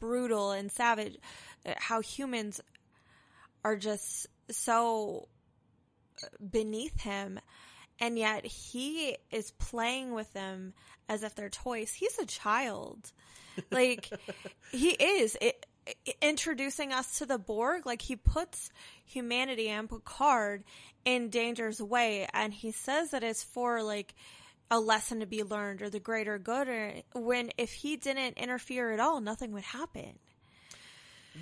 brutal and savage, uh, how humans are just so beneath him. And yet he is playing with them as if they're toys. He's a child. Like, [LAUGHS] he is. It, introducing us to the Borg, like he puts humanity and Picard in danger's way, and he says that it's for like a lesson to be learned or the greater good. Or when if he didn't interfere at all, nothing would happen.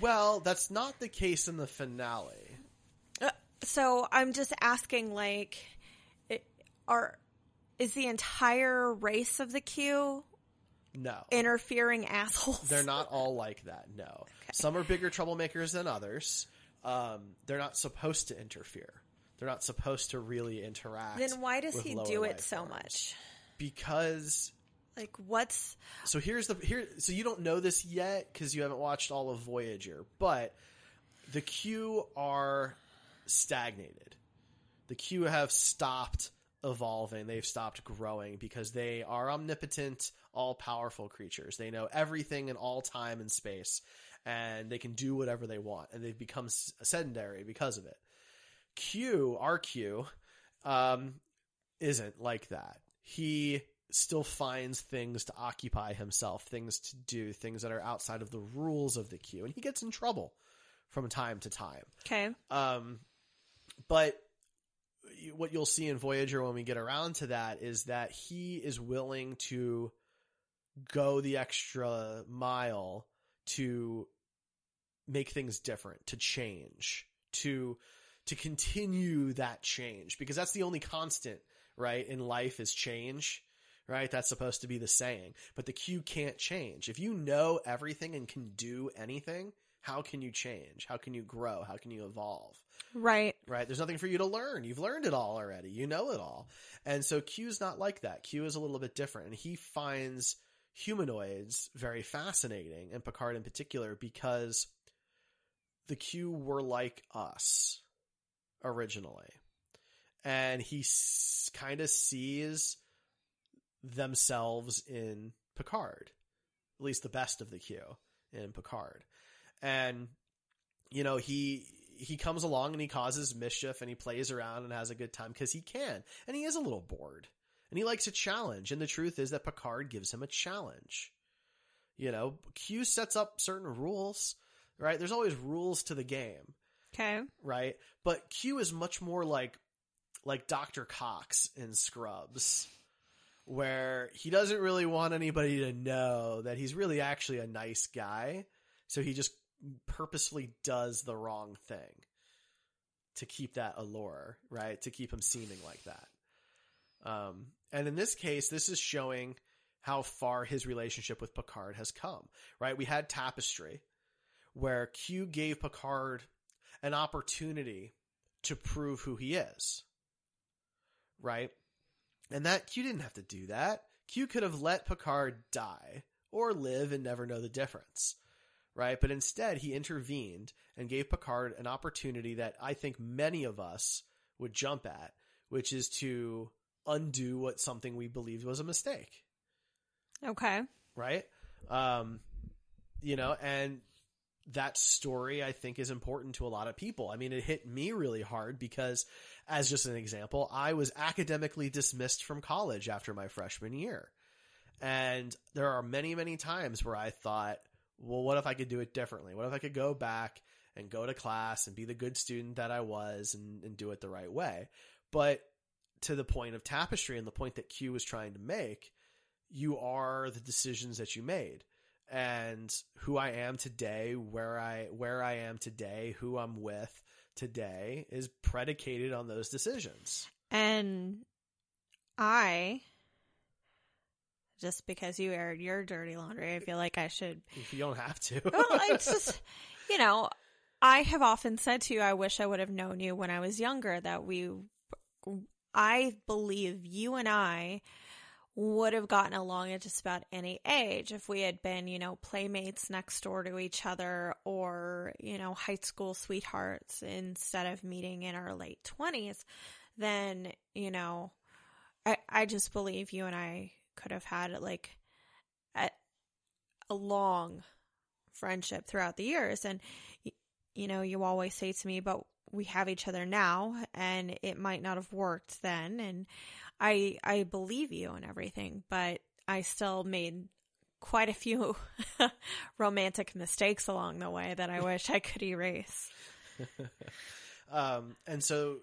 Well, that's not the case in the finale. Uh, so I'm just asking, like, it, are is the entire race of the Q No. interfering assholes? They're not all like that, no. [LAUGHS] Some are bigger troublemakers than others. Um, they're not supposed to interfere. They're not supposed to really interact. Then why does he do it so forms. much? Because Like, what's so here's the here so you don't know this yet because you haven't watched all of Voyager, but the Q are stagnated. The Q have stopped evolving. They've stopped growing because they are omnipotent, all powerful creatures. They know everything in all time and space, and they can do whatever they want. And they've become sedentary because of it. Q, our Q, um, isn't like that. He still finds things to occupy himself, things to do, things that are outside of the rules of the Q, and he gets in trouble from time to time. okay? Um, but what you'll see in Voyager when we get around to that is that he is willing to go the extra mile to make things different, to change, to to continue that change because that's the only constant, right, in life is change. Right? That's supposed to be the saying. But the Q can't change. If you know everything and can do anything, how can you change? How can you grow? How can you evolve? Right. right? There's nothing for you to learn. You've learned it all already. You know it all. And so Q's not like that. Q is a little bit different. And he finds humanoids very fascinating, and Picard in particular, because the Q were like us originally. And he s- kind of sees themselves in Picard, at least the best of the Q in Picard. And, you know, he, he comes along and he causes mischief and he plays around and has a good time because he can. And he is a little bored and he likes a challenge. And the truth is that Picard gives him a challenge. You know, Q sets up certain rules, right? There's always rules to the game, Okay. right? But Q is much more like, like Dr. Cox in Scrubs, where he doesn't really want anybody to know that he's really actually a nice guy. So he just purposefully does the wrong thing to keep that allure, right? To keep him seeming like that. Um, and in this case, this is showing how far his relationship with Picard has come, right? We had Tapestry, where Q gave Picard, an opportunity to prove who he is. Right? And that Q didn't have to do that. Q could have let Picard die or live and never know the difference. Right? But instead, he intervened and gave Picard an opportunity that I think many of us would jump at, which is to undo what something we believed was a mistake. Okay. Right? Um, you know, and that story I think is important to a lot of people. I mean, it hit me really hard because as just an example, I was academically dismissed from college after my freshman year. And there are many, many times where I thought, well, what if I could do it differently? What if I could go back and go to class and be the good student that I was and, and do it the right way? But to the point of tapestry and the point that Q was trying to make, you are the decisions that you made and who I am today, where I where I am today, who I'm with today is predicated on those decisions. And I just because you aired your dirty laundry, I feel like I should If you don't have to. well, it's [LAUGHS] just, you know, I have often said to you, I wish I would have known you when I was younger, that we, I believe you and I would have gotten along at just about any age if we had been, you know, playmates next door to each other or, you know, high school sweethearts instead of meeting in our late 20s, then, you know, I, I just believe you and I could have had like a, a long friendship throughout the years. And, you know, you always say to me, but we have each other now and it might not have worked then. And I, I believe you and everything, but I still made quite a few [LAUGHS] romantic mistakes along the way that I [LAUGHS] wish I could erase. [LAUGHS] um, and so,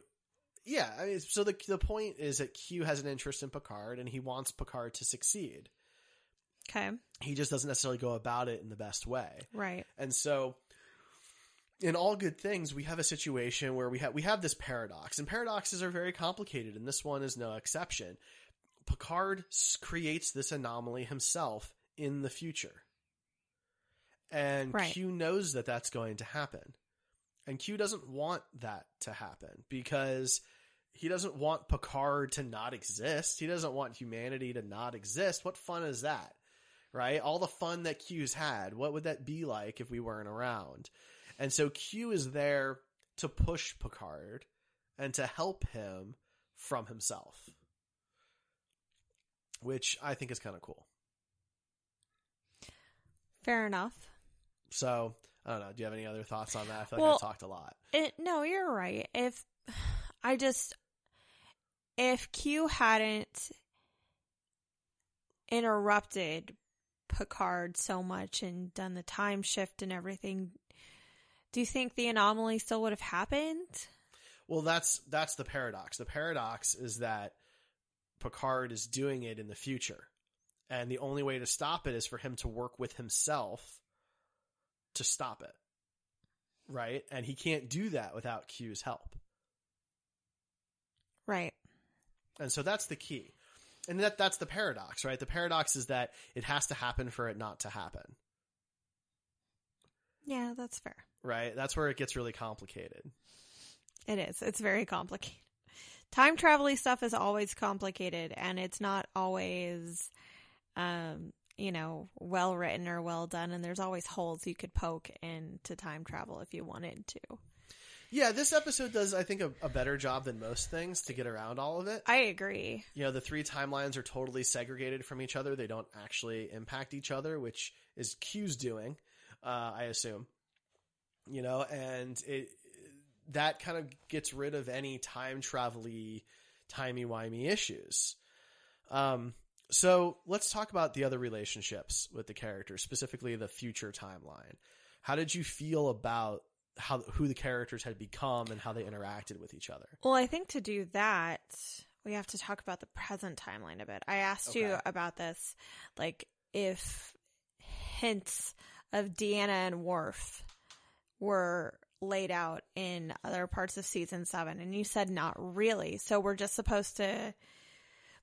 yeah, I mean, so the the point is that Q has an interest in Picard, and he wants Picard to succeed. Okay. He just doesn't necessarily go about it in the best way, Right. and so. In all good things, we have a situation where we have we have this paradox, and paradoxes are very complicated, and this one is no exception. Picard creates this anomaly himself in the future, and Right. Q knows that that's going to happen. And Q doesn't want that to happen because he doesn't want Picard to not exist. He doesn't want humanity to not exist. What fun is that? Right? All the fun that Q's had, what would that be like if we weren't around? And so Q is there to push Picard and to help him from himself. Which I think is kind of cool. Fair enough. So, I don't know. Do you have any other thoughts on that? I feel Well, like I talked a lot. It, no, you're right. If I just if Q hadn't interrupted Picard so much and done the time shift and everything, do you think the anomaly still would have happened? Well, that's that's the paradox. The paradox is that Picard is doing it in the future. And the only way to stop it is for him to work with himself to stop it. Right? And he can't do that without Q's help. Right. And so that's the key. And that that's the paradox, right? The paradox is that it has to happen for it not to happen. Yeah, that's fair. Right? That's where it gets really complicated. It is. It's very complicated. Time travel stuff is always complicated and it's not always um, you know, well written or well done and there's always holes you could poke into time travel if you wanted to. Yeah, this episode does, I think, a, a better job than most things to get around all of it. I agree. You know, the three timelines are totally segregated from each other. They don't actually impact each other, which is Q's doing, uh, I assume. You know, and it that kind of gets rid of any time travel-y, timey-wimey issues. Um, so let's talk about the other relationships with the characters, specifically the future timeline. How did you feel about how who the characters had become and how they interacted with each other? Well, I think to do that, we have to talk about the present timeline a bit. I asked you about this, like if hints of Deanna and Worf were laid out in other parts of season seven, and you said not really. So we're just supposed to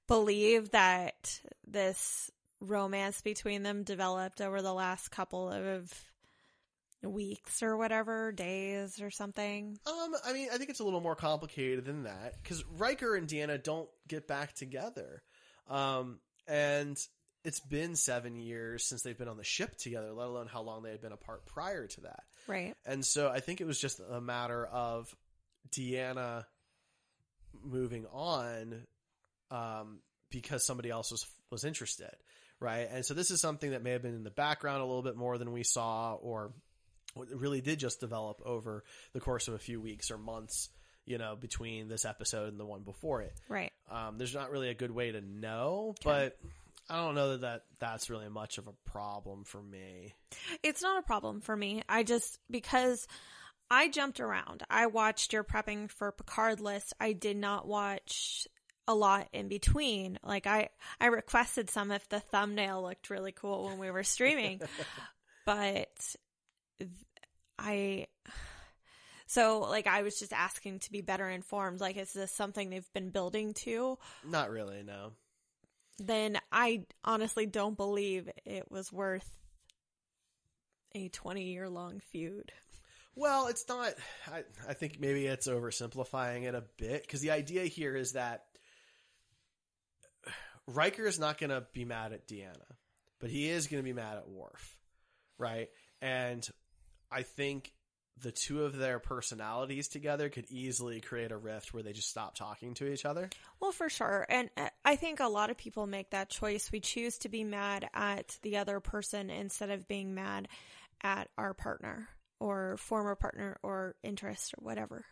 believe that this romance between them developed over the last couple of weeks or whatever, days or something. Um, I mean, I think it's a little more complicated than that because Riker and Deanna don't get back together. Um, and it's been seven years since they've been on the ship together, let alone how long they had been apart prior to that. Right. And so I think it was just a matter of Deanna moving on um, because somebody else was was interested, right? And so this is something that may have been in the background a little bit more than we saw, or really did just develop over the course of a few weeks or months, you know, between this episode and the one before it. Right. Um, there's not really a good way to know, but I don't know that, that that's really much of a problem for me. It's not a problem for me. I just because I jumped around. I watched your prepping for Picard list. I did not watch a lot in between. Like I I requested some if the thumbnail looked really cool when we were streaming. [LAUGHS] but I so like I was just asking to be better informed. Like is this something they've been building to? Not really, no. Then I honestly don't believe it was worth a 20 year long feud. Well, it's not. I, I think maybe it's oversimplifying it a bit because the idea here is that Riker is not going to be mad at Deanna, but he is going to be mad at Worf, right? And I think the two of their personalities together could easily create a rift where they just stop talking to each other. Well, for sure. And uh, I think a lot of people make that choice. We choose to be mad at the other person instead of being mad at our partner or former partner or interest or whatever.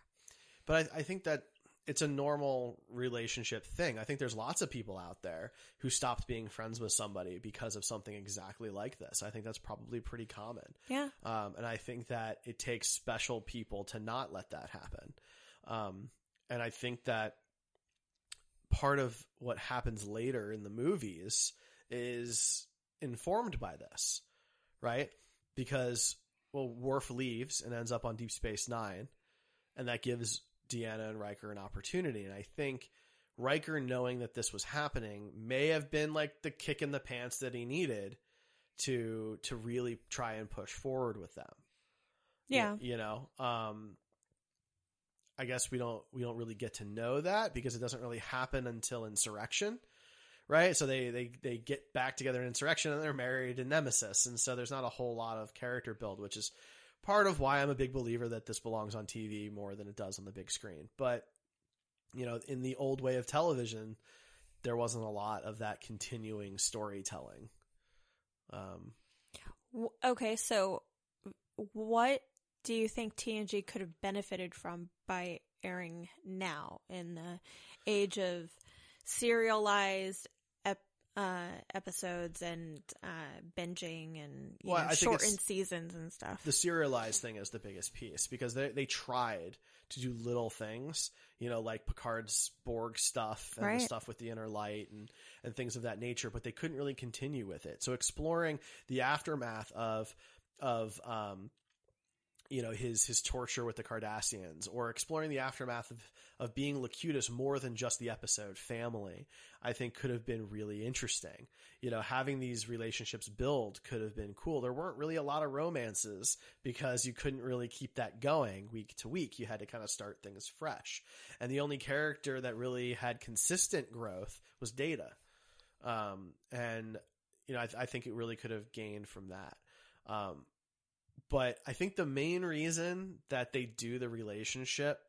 But I, I think that it's a normal relationship thing. I think there's lots of people out there who stopped being friends with somebody because of something exactly like this. I think that's probably pretty common. Yeah. Um, and I think that it takes special people to not let that happen. Um, and I think that part of what happens later in the movies is informed by this, right? Because, well, Worf leaves and ends up on Deep Space Nine, and that gives Deanna and Riker an opportunity. And I think Riker knowing that this was happening may have been like the kick in the pants that he needed to to really try and push forward with them. Yeah. You, you know, um I guess we don't we don't really get to know that because it doesn't really happen until Insurrection. Right? So they they they get back together in Insurrection and they're married in Nemesis. And so there's not a whole lot of character build, which is part of why I'm a big believer that this belongs on TV more than it does on the big screen. But you know, in the old way of television, there wasn't a lot of that continuing storytelling. Um, Okay, so what do you think TNG could have benefited from by airing now in the age of serialized uh, episodes and uh, binging and Well, know, shortened seasons and stuff? the serialized thing is the biggest piece because they they tried to do little things, you know, like Picard's Borg stuff and Right. the stuff with the inner light and and things of that nature, but they couldn't really continue with it. So exploring the aftermath of of um you know his his torture with the Cardassians or exploring the aftermath of of being Locutus more than just the episode family I think could have been really interesting. You know having these relationships build could have been cool. There weren't really a lot of romances because you couldn't really keep that going week to week. You had to kind of start things fresh. And the only character that really had consistent growth was Data. Um and you know I, I think it really could have gained from that. Um but I think the main reason that they do the relationship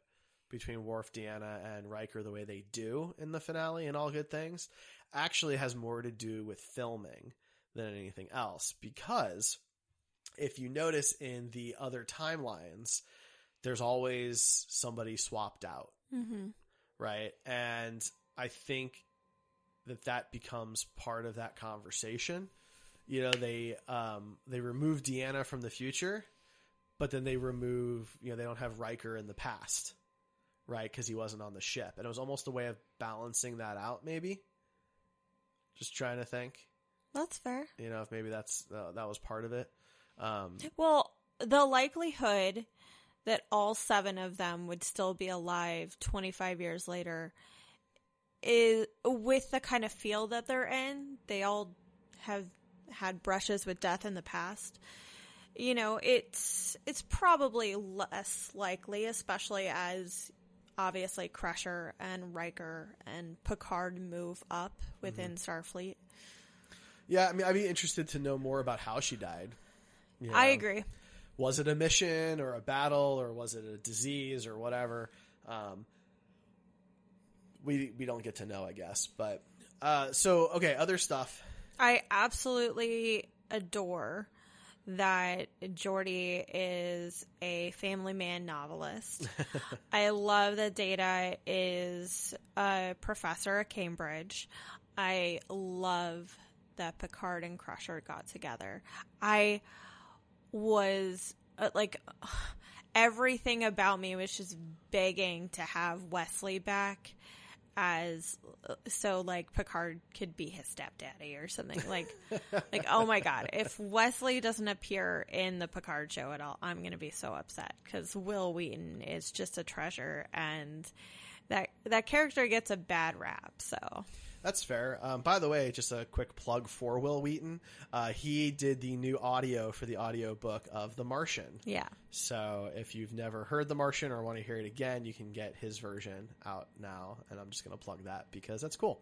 between Worf, Deanna, and Riker the way they do in the finale and all good things actually has more to do with filming than anything else. Because if you notice in the other timelines, there's always somebody swapped out, Mm-hmm. right? And I think that that becomes part of that conversation you know they um they remove Deanna from the future, but then they remove you know they don't have Riker in the past, right? Because he wasn't on the ship, and it was almost a way of balancing that out, maybe. Just trying to think, That's fair. you know, if maybe that's uh, that was part of it. Um, Well, the likelihood that all seven of them would still be alive 25 years later is with the kind of field that they're in, they all have had brushes with death in the past. you know, it's it's probably less likely, especially as obviously Crusher and Riker and Picard move up within Starfleet. Yeah, I mean, I'd be interested to know more about how she died. You I agree. Was it a mission or a battle or was it a disease or whatever? Um, we we don't get to know, I guess. But uh, so okay, other stuff. I absolutely adore that Geordi is a family man novelist. [LAUGHS] I love that Data is a professor at Cambridge. I love that Picard and Crusher got together. I was uh, like [SIGHS] everything about me was just begging to have Wesley back as so like Picard could be his stepdaddy or something. Like like oh my god if Wesley doesn't appear in the Picard show at all I'm going to be so upset cuz Wil Wheaton is just a treasure and that that character gets a bad rap so That's fair. Um, by the way, just a quick plug for Wil Wheaton. Uh, he did the new audio for the audiobook of The Martian. yeah So if you've never heard The Martian or want to hear it again, you can get his version out now. And I'm just going to plug that because that's cool.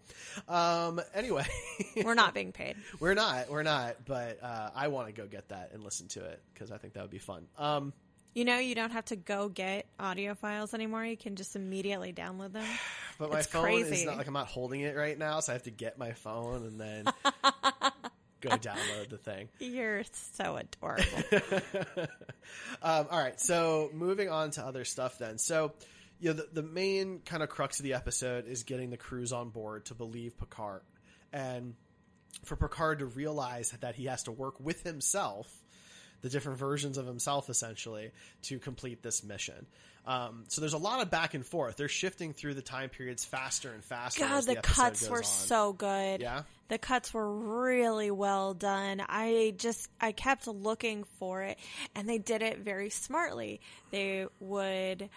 Um, anyway, [LAUGHS] we're not being paid we're not, we're not, but uh, I want to go get that and listen to it because I think that would be fun. Um, you know you don't have to go get audio files anymore you can just immediately download them [SIGHS] but my It's phone crazy. is not like I'm not holding it right now, so I have to get my phone and then [LAUGHS] go download the thing. you're so adorable [LAUGHS] um, all right, so moving on to other stuff then. So, you know, the, the main kind of crux of the episode is getting the crews on board to believe Picard. And for Picard to realize that he has to work with himself, the different versions of himself essentially, to complete this mission. Um, so there's a lot of back and forth. They're shifting through the time periods faster and faster. God, the, the, cuts were on. so good. Yeah? The cuts were really well done. I just, I kept looking for it and they did it very smartly. They would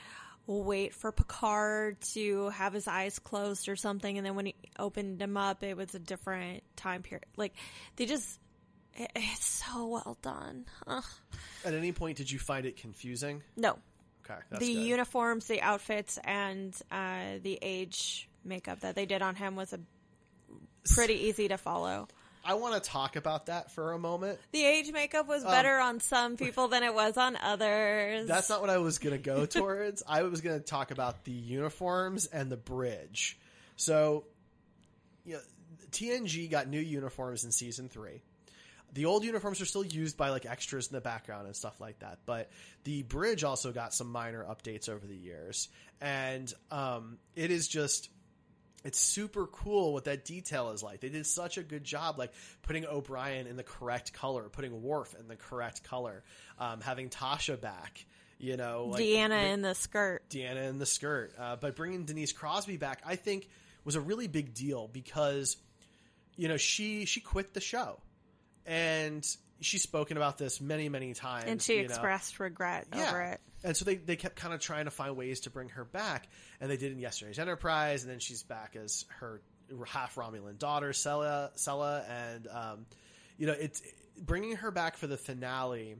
wait for Picard to have his eyes closed or something. And then when he opened them up, it was a different time period. Like they just, it, it's so well done. Ugh. At any point, did you find it confusing? No. Okay, that's the good. uniforms, the outfits, and uh, the age makeup that they did on him was a pretty easy to follow. I want to talk about that for a moment. The age makeup was Um, better on some people than it was on others. That's not what I was going to go [LAUGHS] towards. I was going to talk about the uniforms and the bridge. So, you know, TNG got new uniforms in season three. The old uniforms are still used by like extras in the background and stuff like that, but the bridge also got some minor updates over the years, and um, it is just it's super cool what that detail is like. They did such a good job, like putting O'Brien in the correct color, putting Worf in the correct color, um, having Tasha back. You know, like, Deanna in the skirt. Deanna in the skirt. Uh, but bringing Denise Crosby back, I think, was a really big deal because, you know, she she quit the show, and she's spoken about this many many times, And she you know. expressed regret over it. And so they, they kept kind of trying to find ways to bring her back, and they did in yesterday's Enterprise, and then she's back as her half Romulan daughter, Sela, Sela, and um, you know, it's bringing her back for the finale.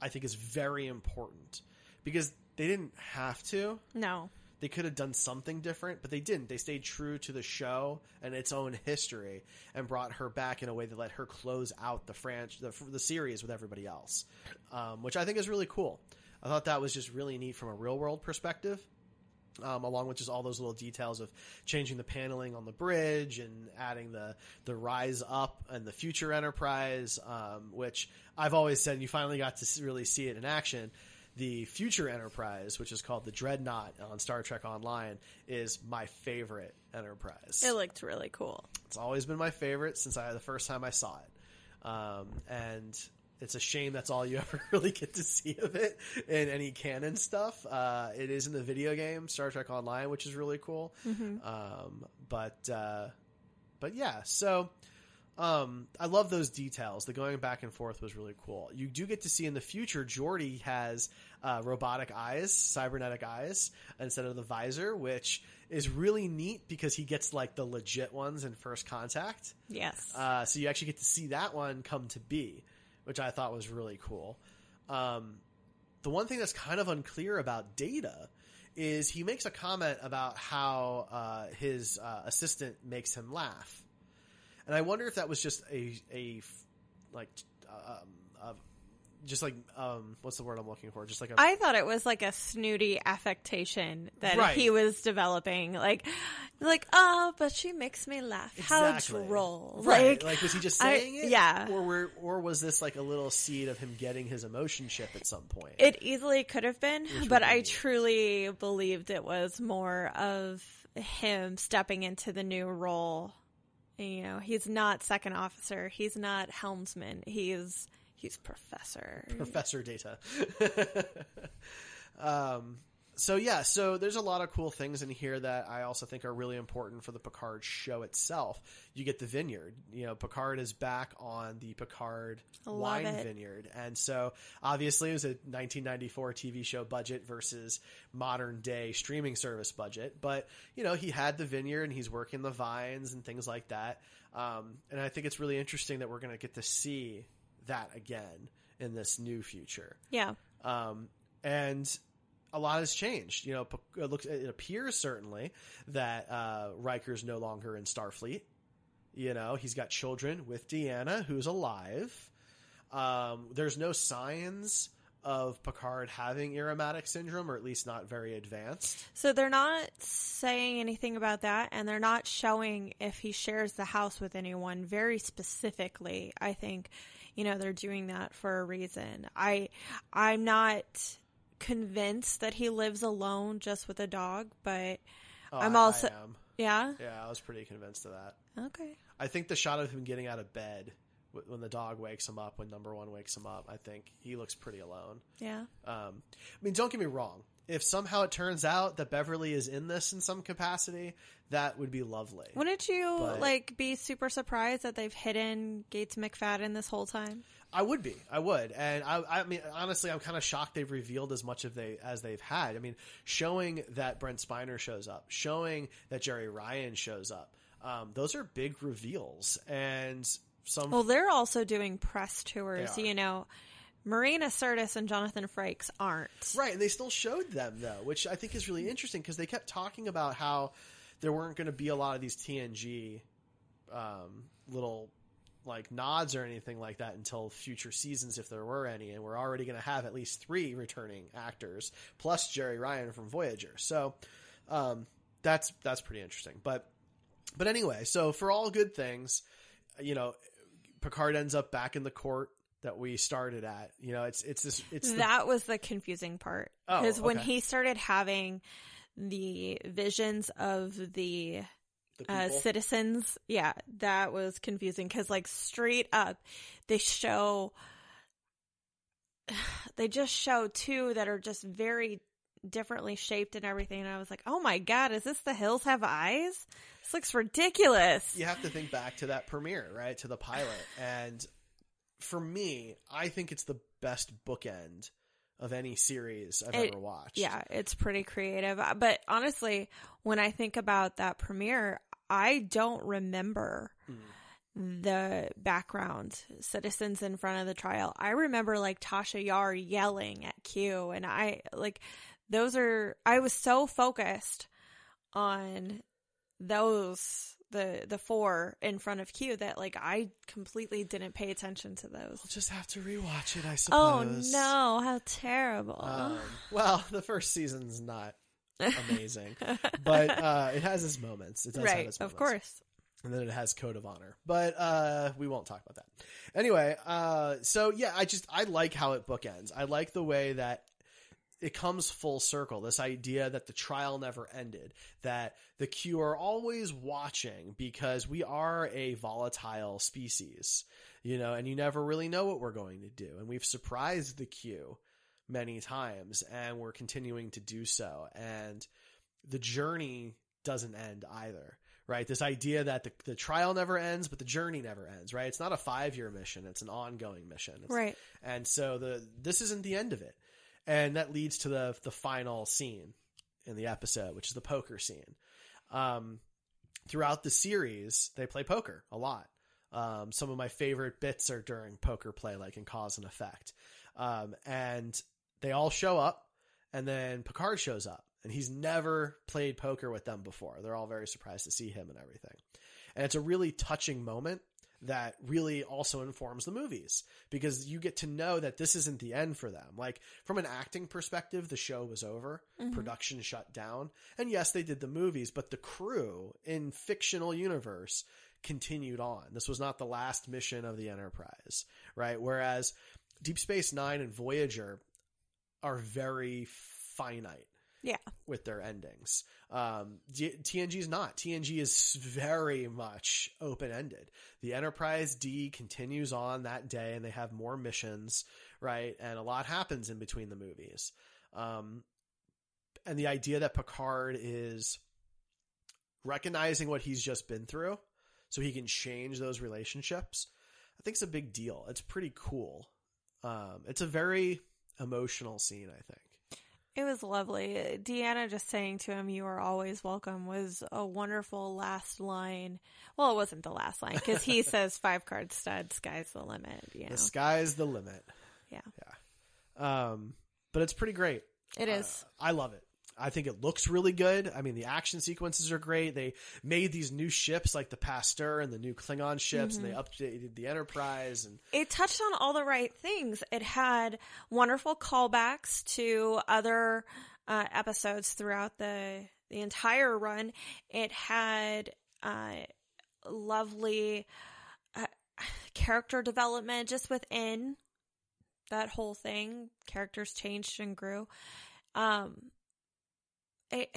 I think is very important because they didn't have to. No. They could have done something different, but they didn't. They stayed true to the show and its own history and brought her back in a way that let her close out the franchise, the, the series with everybody else, um, which I think is really cool. I thought that was just really neat from a real world perspective. Um, along with just all those little details of changing the paneling on the bridge and adding the the rise up and the future enterprise, um, which I've always said you finally got to really see it in action. The future enterprise, which is called the Dreadnought on Star Trek Online, is my favorite enterprise. It looked really cool. It's always been my favorite since I the first time I saw it, um, and it's a shame that's all you [LAUGHS] ever really get to see of it in any canon stuff. Uh, it is in the video game Star Trek Online, which is really cool. Mhm. Um, but uh, but yeah, so. Um, I love those details. The going back and forth was really cool. You do get to see in the future, Geordi has uh, robotic eyes, cybernetic eyes, instead of the visor, which is really neat because he gets like the legit ones in First Contact. Yes. Uh, so you actually get to see that one come to be, which I thought was really cool. Um, the one thing that's kind of unclear about Data is he makes a comment about how uh, his uh, assistant makes him laugh, and I wonder if that was just a a like um, just like um, what's the word I'm looking for? Just like a I thought it was like a snooty affectation that Right. he was developing. Like, like, oh, but she makes me laugh. Exactly. How droll. Right. Like, Like, was he just I- saying it? Yeah. Or were, or was this like a little seed of him getting his emotion chip at some point? It easily could have been, Which but I truly believed it was more of him stepping into the new role. You know, he's not second officer. He's not helmsman. He's he's professor. Professor Data. [LAUGHS] um, so yeah, so there's a lot of cool things in here that I also think are really important for the Picard show itself. You get the vineyard. You know, Picard is back on the Picard wine it. vineyard, and so obviously it was a 1994 TV show budget versus modern day streaming service budget. But you know, he had the vineyard and he's working the vines and things like that. Um, and I think it's really interesting that we're going to get to see that again in this new future. Yeah. Um, and a lot has changed. You know, it looks it appears certainly that uh, Riker's no longer in Starfleet. You know, he's got children with Deanna, who's alive. Um, there's no signs of Picard having Irumodic syndrome, or at least not very advanced. So they're not saying anything about that, and they're not showing if he shares the house with anyone very specifically. I think, you know, they're doing that for a reason. I, I'm not convinced that he lives alone just with a dog, but Oh, I'm I- I also, am. yeah, Yeah, I was pretty convinced of that. okay, I think the shot of him getting out of bed when the dog wakes him up, when number one wakes him up, I think he looks pretty alone. yeah. Um, I mean, don't get me wrong. If somehow it turns out that Beverly is in this in some capacity, that would be lovely. Wouldn't you But- like be super surprised that they've hidden Gates McFadden this whole time? I would be. I would. And I, I mean, honestly, I'm kind of shocked they've revealed as much of they as they've had. I mean, showing that Brent Spiner shows up, showing that Jeri Ryan shows up. Um, those are big reveals, and some. Well, they're also doing press tours. You know, Marina Sirtis and Jonathan Frakes aren't. Right, and they still showed them though, which I think is really interesting because they kept talking about how there weren't going to be a lot of these TNG um, little like nods or anything like that until future seasons, if there were any, and we're already going to have at least three returning actors plus Jeri Ryan from Voyager. So um, that's that's pretty interesting. But but anyway, so for all good things, you know, Picard ends up back in the court that we started at. You know, it's it's this it's the, that was the confusing part Oh, because when he started having the visions of The uh, citizens, yeah, that was confusing because like straight up they show [SIGHS] they just show two that are just very differently shaped and everything and I was like, "Oh my god, is this the hills have eyes? This looks ridiculous." you have to think back to that premiere, right? To the pilot. And for me, I think it's the best bookend of any series I've It- ever watched. Yeah, it's pretty creative. Uh, But honestly, when I think about that premiere, I don't remember the background citizens in front of the trial. I remember like Tasha Yar yelling at Q and I like those are I was so focused on those the the four in front of Q that like I completely didn't pay attention to those. We'll just have to rewatch it, I suppose. Oh no, how terrible. Um, well, [LAUGHS] the first season's not amazing, [LAUGHS] but uh, it has its moments. It does have right, its of course. and then it has code of honor. But uh we won't talk about that. Anyway uh so yeah i just i like how it bookends. I like the way that it comes full circle. This idea that the trial never ended that the q are always watching because we are a volatile species you know and you never really know what we're going to do. And we've surprised the q many times and we're continuing to do so. And the journey doesn't end either right? This idea that the, the trial never ends but the journey never ends right? It's not a five year mission. It's an ongoing mission. It's- Right. and so the this isn't the end of it. And that leads to the the final scene in the episode which is the poker scene. Um throughout the series they play poker a lot. Um some of my favorite bits are during poker play like in cause and effect. Um, and they all show up and then Picard shows up and he's never played poker with them before. They're all very surprised to see him and everything. And it's a really touching moment that really also informs the movies because you get to know that this isn't the end for them. Like from an acting perspective, the show was over, Mhm. production shut down. And yes, they did the movies, but the crew in fictional universe continued on. This was not the last mission of the Enterprise, right? Whereas Deep Space 9 and Voyager are very finite Yeah. with their endings. Um, TNG is not. TNG is very much open ended. The Enterprise D continues on that day, and they have more missions, right? And a lot happens in between the movies. Um, and the idea that Picard is recognizing what he's just been through, so he can change those relationships, I think it's a big deal. It's pretty cool. Um, it's a very emotional scene, I think. It was lovely. Deanna just saying to him, "You are always welcome," was a wonderful last line. Well, it wasn't the last line because he [LAUGHS] says, five card stud, sky's the limit." You know, The sky's the limit. yeah, Yeah. Um, but it's pretty great. it is. I love it. I think it looks really good. I mean, the action sequences are great. They made these new ships like the Pasteur and the new Klingon ships, and they Mhm. updated the Enterprise. And it touched on all the right things. It had wonderful callbacks to other uh, episodes throughout the the entire run. It had uh, lovely uh, character development just within that whole thing. Characters changed and grew. Um, it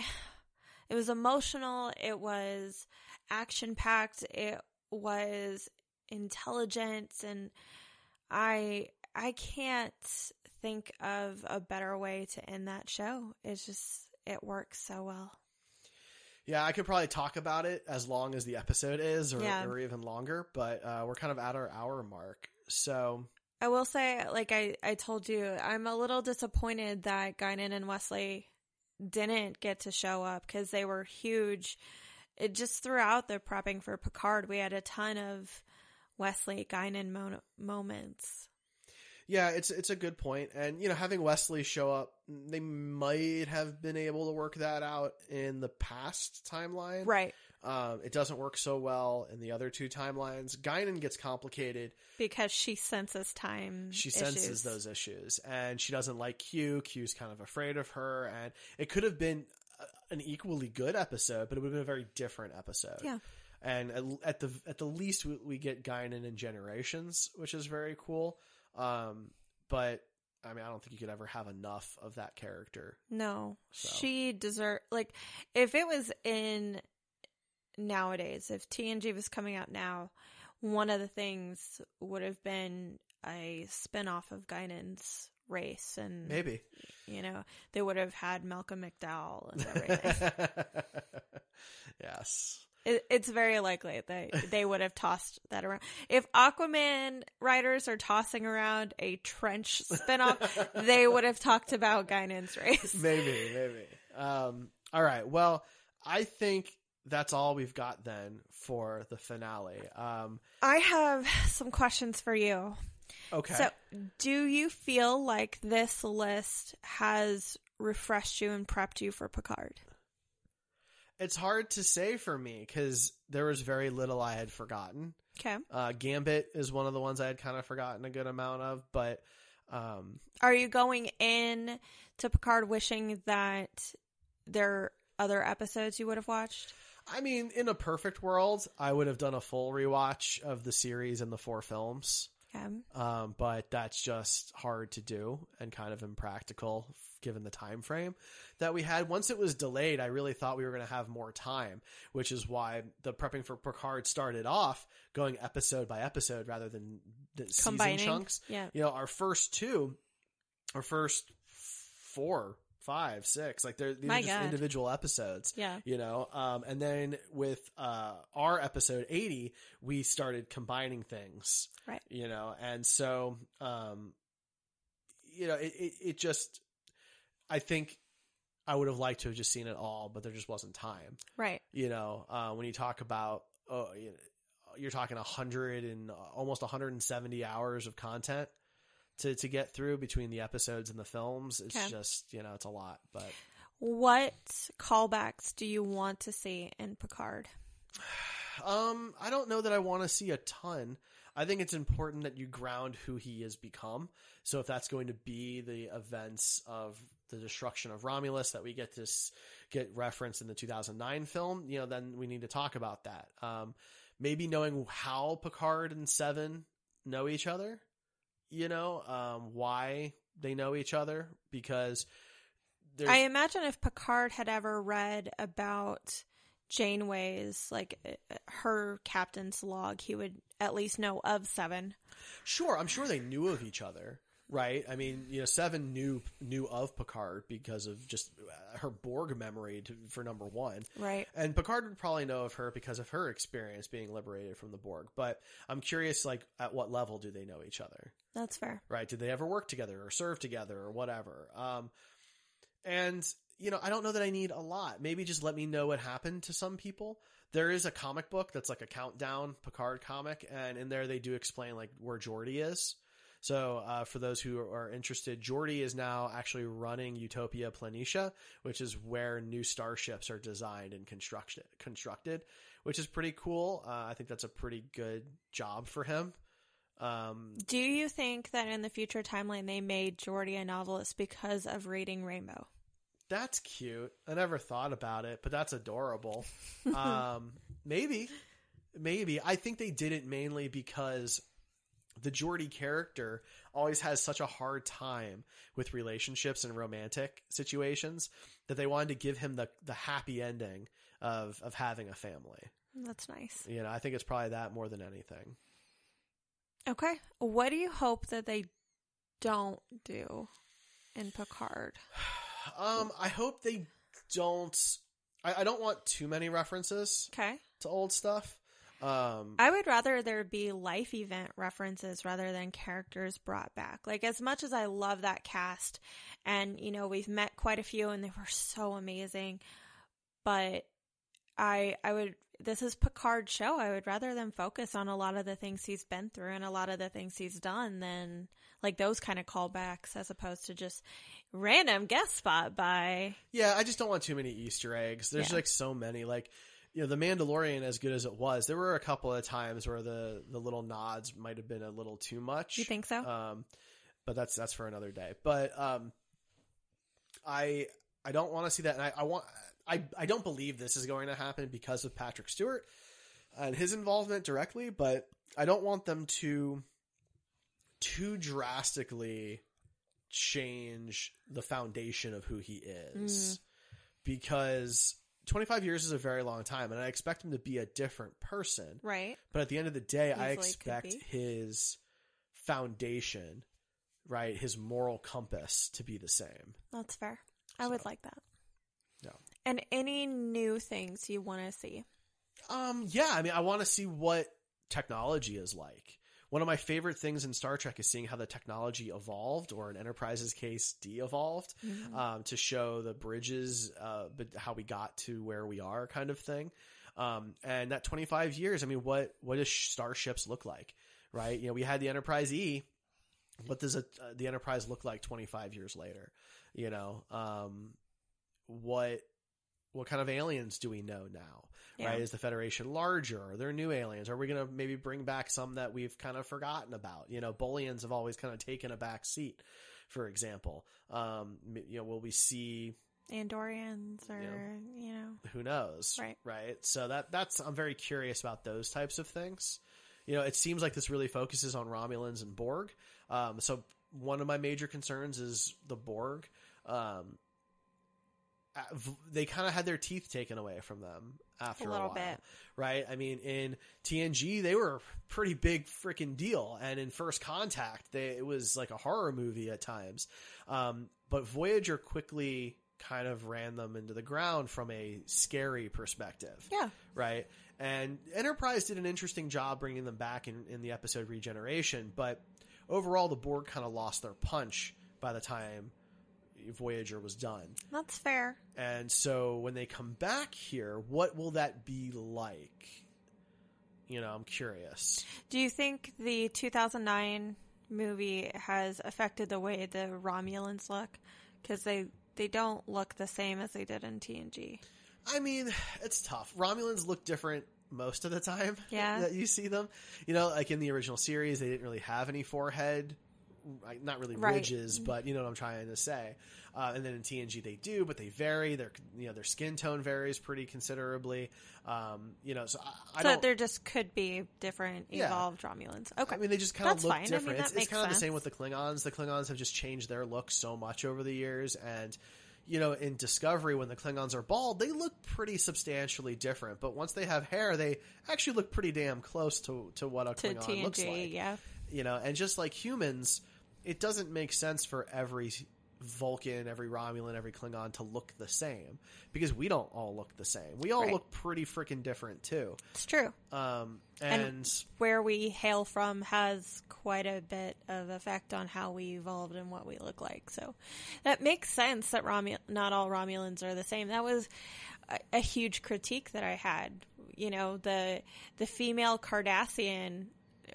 it was emotional. It was action packed. It was intelligent, and I I can't think of a better way to end that show. It's just it works so well. yeah, I could probably talk about it as long as the episode is, or, Yeah. or even longer. But uh, we're kind of at our hour mark, so I will say, like I, I told you, I'm a little disappointed that Guinan and Wesley didn't get to show up because they were huge. It just throughout the prepping for Picard, we had a ton of Wesley Guinan mo- moments. Yeah, it's it's a good point, and you know, having Wesley show up, they might have been able to work that out in the past timeline. Right. Um, it doesn't work so well in the other two timelines. Guinan gets complicated. Because she senses time. She issues. senses those issues, and she doesn't like Q. Q's kind of afraid of her, and it could have been an equally good episode, but it would have been a very different episode. Yeah. And at, at the at the least, we, we get Guinan in Generations, which is very cool. Um, but I mean, I don't think you could ever have enough of that character. No, So. she deserve like if it was in nowadays, if TNG was coming out now, one of the things would have been a spin-off of Guinan's race and Maybe. you know they would have had Malcolm McDowell and [LAUGHS] everything. yes. it, it's very likely they they would have tossed that around. If Aquaman writers are tossing around a trench spin-off, [LAUGHS] they would have talked about Guinan's race. maybe, maybe. Um, all right. Well, I think that's all we've got then for the finale. Um, I have some questions for you. okay. So, do you feel like this list has refreshed you and prepped you for Picard? it's hard to say for me because there was very little I had forgotten. Okay. Uh, Gambit is one of the ones I had kind of forgotten a good amount of, but um, Are you going in to Picard wishing that there are other episodes you would have watched? I mean, in a perfect world, I would have done a full rewatch of the series and the four films. Okay. Um, but that's just hard to do and kind of impractical given the time frame that we had. Once it was delayed, I really thought we were going to have more time, which is why the prepping for Picard started off going episode by episode rather than the season Combining, chunks. yeah. You know, our first two, our first four, five, six, like they're these are just God. individual episodes. Yeah. You know, um, and then with uh, our episode 80, we started combining things Right. you know and so um you know it, it, it just i think i would have liked to have just seen it all but there just wasn't time Right. you know uh when you talk about oh you know, you're talking a 100 and almost 170 hours of content to to get through between the episodes and the films. It's Okay. just you know it's a lot, but What callbacks do you want to see in Picard? Um, I don't know that I want to see a ton. I think it's important that you ground who he has become. So if that's going to be the events of the destruction of Romulus that we get this get referenced in the 2009 film, you know, then we need to talk about that. Um, maybe knowing how Picard and Seven know each other, you know, um, why they know each other because there's I imagine if Picard had ever read about Janeway's, like uh, her captain's log, he would at least know of Seven. Sure, I'm sure they knew of each other, right? I mean, you know, Seven knew knew of Picard because of just uh, her Borg memory to, for number one, Right. And Picard would probably know of her because of her experience being liberated from the Borg. But I'm curious, like, at what level do they know each other? That's fair. right? Did they ever work together or serve together or whatever? Um, and you know, I don't know that I need a lot. Maybe just let me know what happened to some people. There is a comic book that's like a countdown Picard comic, and in there they do explain like where Geordi is. So, uh, for those who are interested, Geordi is now actually running Utopia Planitia, which is where new starships are designed and constructed. Constructed, which is pretty cool. Uh, I think that's a pretty good job for him. Um, Do you think that in the future timeline they made Geordi a novelist because of reading Rainbow? That's cute. I never thought about it, but that's adorable. [LAUGHS] um, maybe, maybe. I think they did it mainly because the Geordi character always has such a hard time with relationships and romantic situations that they wanted to give him the the happy ending of of having a family. That's nice. You know, I think it's probably that more than anything. Okay. What do you hope that they don't do in Picard? [SIGHS] Um, I hope they don't. I, I don't want too many references. Okay. To old stuff. Um, I would rather there be life event references rather than characters brought back. Like as much as I love that cast and you know, we've met quite a few and they were so amazing, but I I would this is Picard's show. I would rather them focus on a lot of the things he's been through and a lot of the things he's done than like those kind of callbacks as opposed to just random guest spot by Yeah, I just don't want too many Easter eggs. There's Yeah. like so many. Like, you know, the Mandalorian, as good as it was, there were a couple of times where the the little nods might have been a little too much. You think so? Um, but that's that's for another day. But um, I I don't want to see that, and I, I want I I don't believe this is going to happen because of Patrick Stewart and his involvement directly. But I don't want them to too drastically change the foundation of who he is Mm. because 25 years is a very long time and I expect him to be a different person. Right. But at the end of the day, I Easily could expect his foundation, right, his moral compass to be the same. That's fair. I would like that. Yeah. And any new things you want to see? Um, yeah, I mean, I want to see what technology is like. One of my favorite things in Star Trek is seeing how the technology evolved, or in Enterprise's case, de-evolved, Mhm. um, to show the bridges, uh, but how we got to where we are, kind of thing. Um, and that 25 years, I mean, what what does starships look like, right? You know, we had the Enterprise E. What does a, uh, the Enterprise look like 25 years later? You know, um, what what kind of aliens do we know now? Yeah. Right? Is the Federation larger? Are there new aliens? Are we going to maybe bring back some that we've kind of forgotten about? You know, Bolians have always kind of taken a back seat, for example. Um, you know, will we see? Andorians or, you know. Who knows? Right. Right. So that that's I'm very curious about those types of things. You know, it seems like this really focuses on Romulans and Borg. Um, so one of my major concerns is the Borg. Um, they kind of had their teeth taken away from them after a, little while, bit. right? I mean, in TNG, they were a pretty big freaking deal, and in First Contact, they, it was like a horror movie at times. Um, but Voyager quickly kind of ran them into the ground from a scary perspective, Yeah. right? And Enterprise did an interesting job bringing them back in, in the episode Regeneration, but overall, the Borg kind of lost their punch by the time Voyager was done. That's fair. And so when they come back here, what will that be like? You know, I'm curious. Do you think the 2009 movie has affected the way the Romulans look because they they don't look the same as they did in TNG. I mean, it's tough. Romulans look different most of the time Yeah. [LAUGHS] that you see them. You know, like in the original series, they didn't really have any forehead, like, not really Right. ridges, but you know what I'm trying to say. Uh, and then in TNG they do, but they vary. Their you know their skin tone varies pretty considerably. Um, you know, so I, I so don't. there just could be different Yeah. evolved Romulans. Okay, I mean, they just kind of look fine. I mean, different. it's it's kind of the same with the Klingons. The Klingons have just changed their look so much over the years, and you know, in Discovery, when the Klingons are bald, they look pretty substantially different. But once they have hair, they actually look pretty damn close to to what a to Klingon looks like. Yeah, You know, and just like humans, it doesn't make sense for every Vulcan, every Romulan, every Klingon to look the same because we don't all look the same. We all Right. look pretty freaking different too. it's true. Um, And, and where we hail from has quite a bit of effect on how we evolved and what we look like. So that makes sense that Romu- not all Romulans are the same. That was a, a huge critique that I had. You know, the the female Cardassian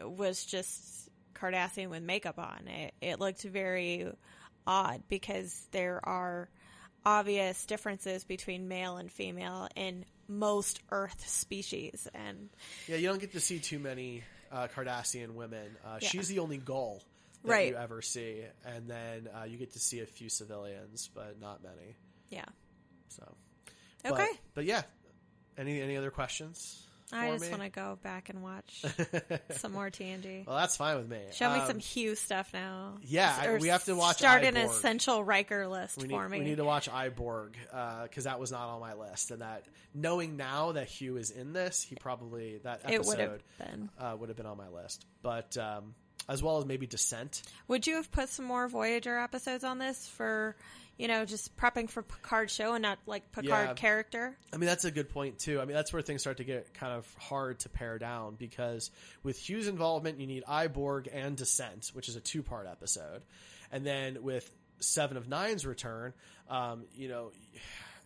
was just Cardassian with makeup on. It, it looked very odd because there are obvious differences between male and female in most Earth species, and Yeah, you don't get to see too many uh, Cardassian women. Uh, Yeah. She's the only goal that Right. you ever see, and then uh, you get to see a few civilians, but not many. yeah. So, Okay. but, but yeah. Any any other questions? I just want to go back and watch [LAUGHS] some more TNG. Well, that's fine with me. Show me Um, some Hugh stuff now. yeah, I- we have to watch Start an essential Riker list need, for me. we need to watch I, Borg because that was not on my list, and that knowing now that Hugh is in this, he probably that It would have episode been. uh, would have been on my list. But um, as well as maybe Descent. Would you have put some more Voyager episodes on this for, you know, just prepping for Picard show and not like Picard Yeah. character? I mean, that's a good point too. I mean, that's where things start to get kind of hard to pare down because with Hugh's involvement, you need I, Borg and Descent, which is a two-part episode, and then with Seven of Nine's return, um, you know,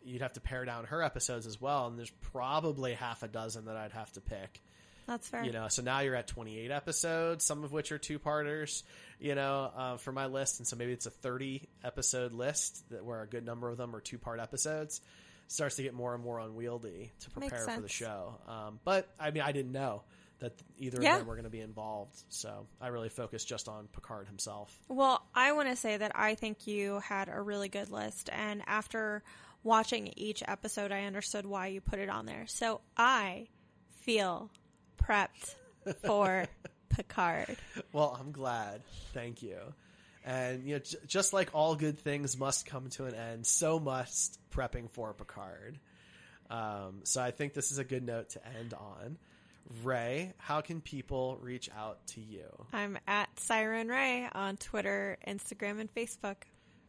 you'd have to pare down her episodes as well, and there's probably half a dozen that I'd have to pick. That's fair. You know, so now you're at 28 episodes, some of which are two parters, you know, uh, for my list. And so maybe it's a 30 episode list that where a good number of them are two part episodes. It Starts to get more and more unwieldy to prepare for the show. Um, but I mean, I didn't know that either Yeah. of them were going to be involved. So I really focused just on Picard himself. Well, I want to say that I think you had a really good list, and after watching each episode, I understood why you put it on there. So I feel prepped for [LAUGHS] Picard. Well, I'm glad. Thank you. And you know, j- just like all good things must come to an end, so must prepping for Picard. Um, so I think this is a good note to end on. Ray, how can people reach out to you? I'm at Siren Ray on Twitter, Instagram, and Facebook.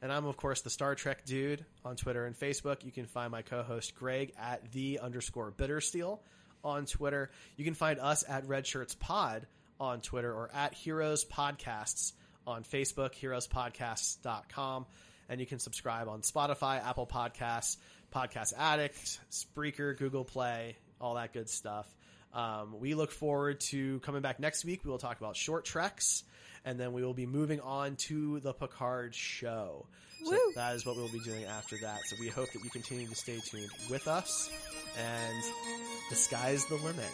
And I'm, of course, the Star Trek dude on Twitter and Facebook. You can find my co host Greg at the underscore bittersteel on Twitter. You can find us at Red Shirts Pod on Twitter or at Heroes Podcasts on Facebook, heroespodcasts.com. And you can subscribe on Spotify, Apple Podcasts, Podcast Addict, Spreaker, Google Play, all that good stuff. Um, we look forward to coming back next week. We will talk about short treks, and then we will be moving on to the Picard show. So Woo. that is what we'll be doing after that. So we hope that you continue to stay tuned with us, and the sky's the limit.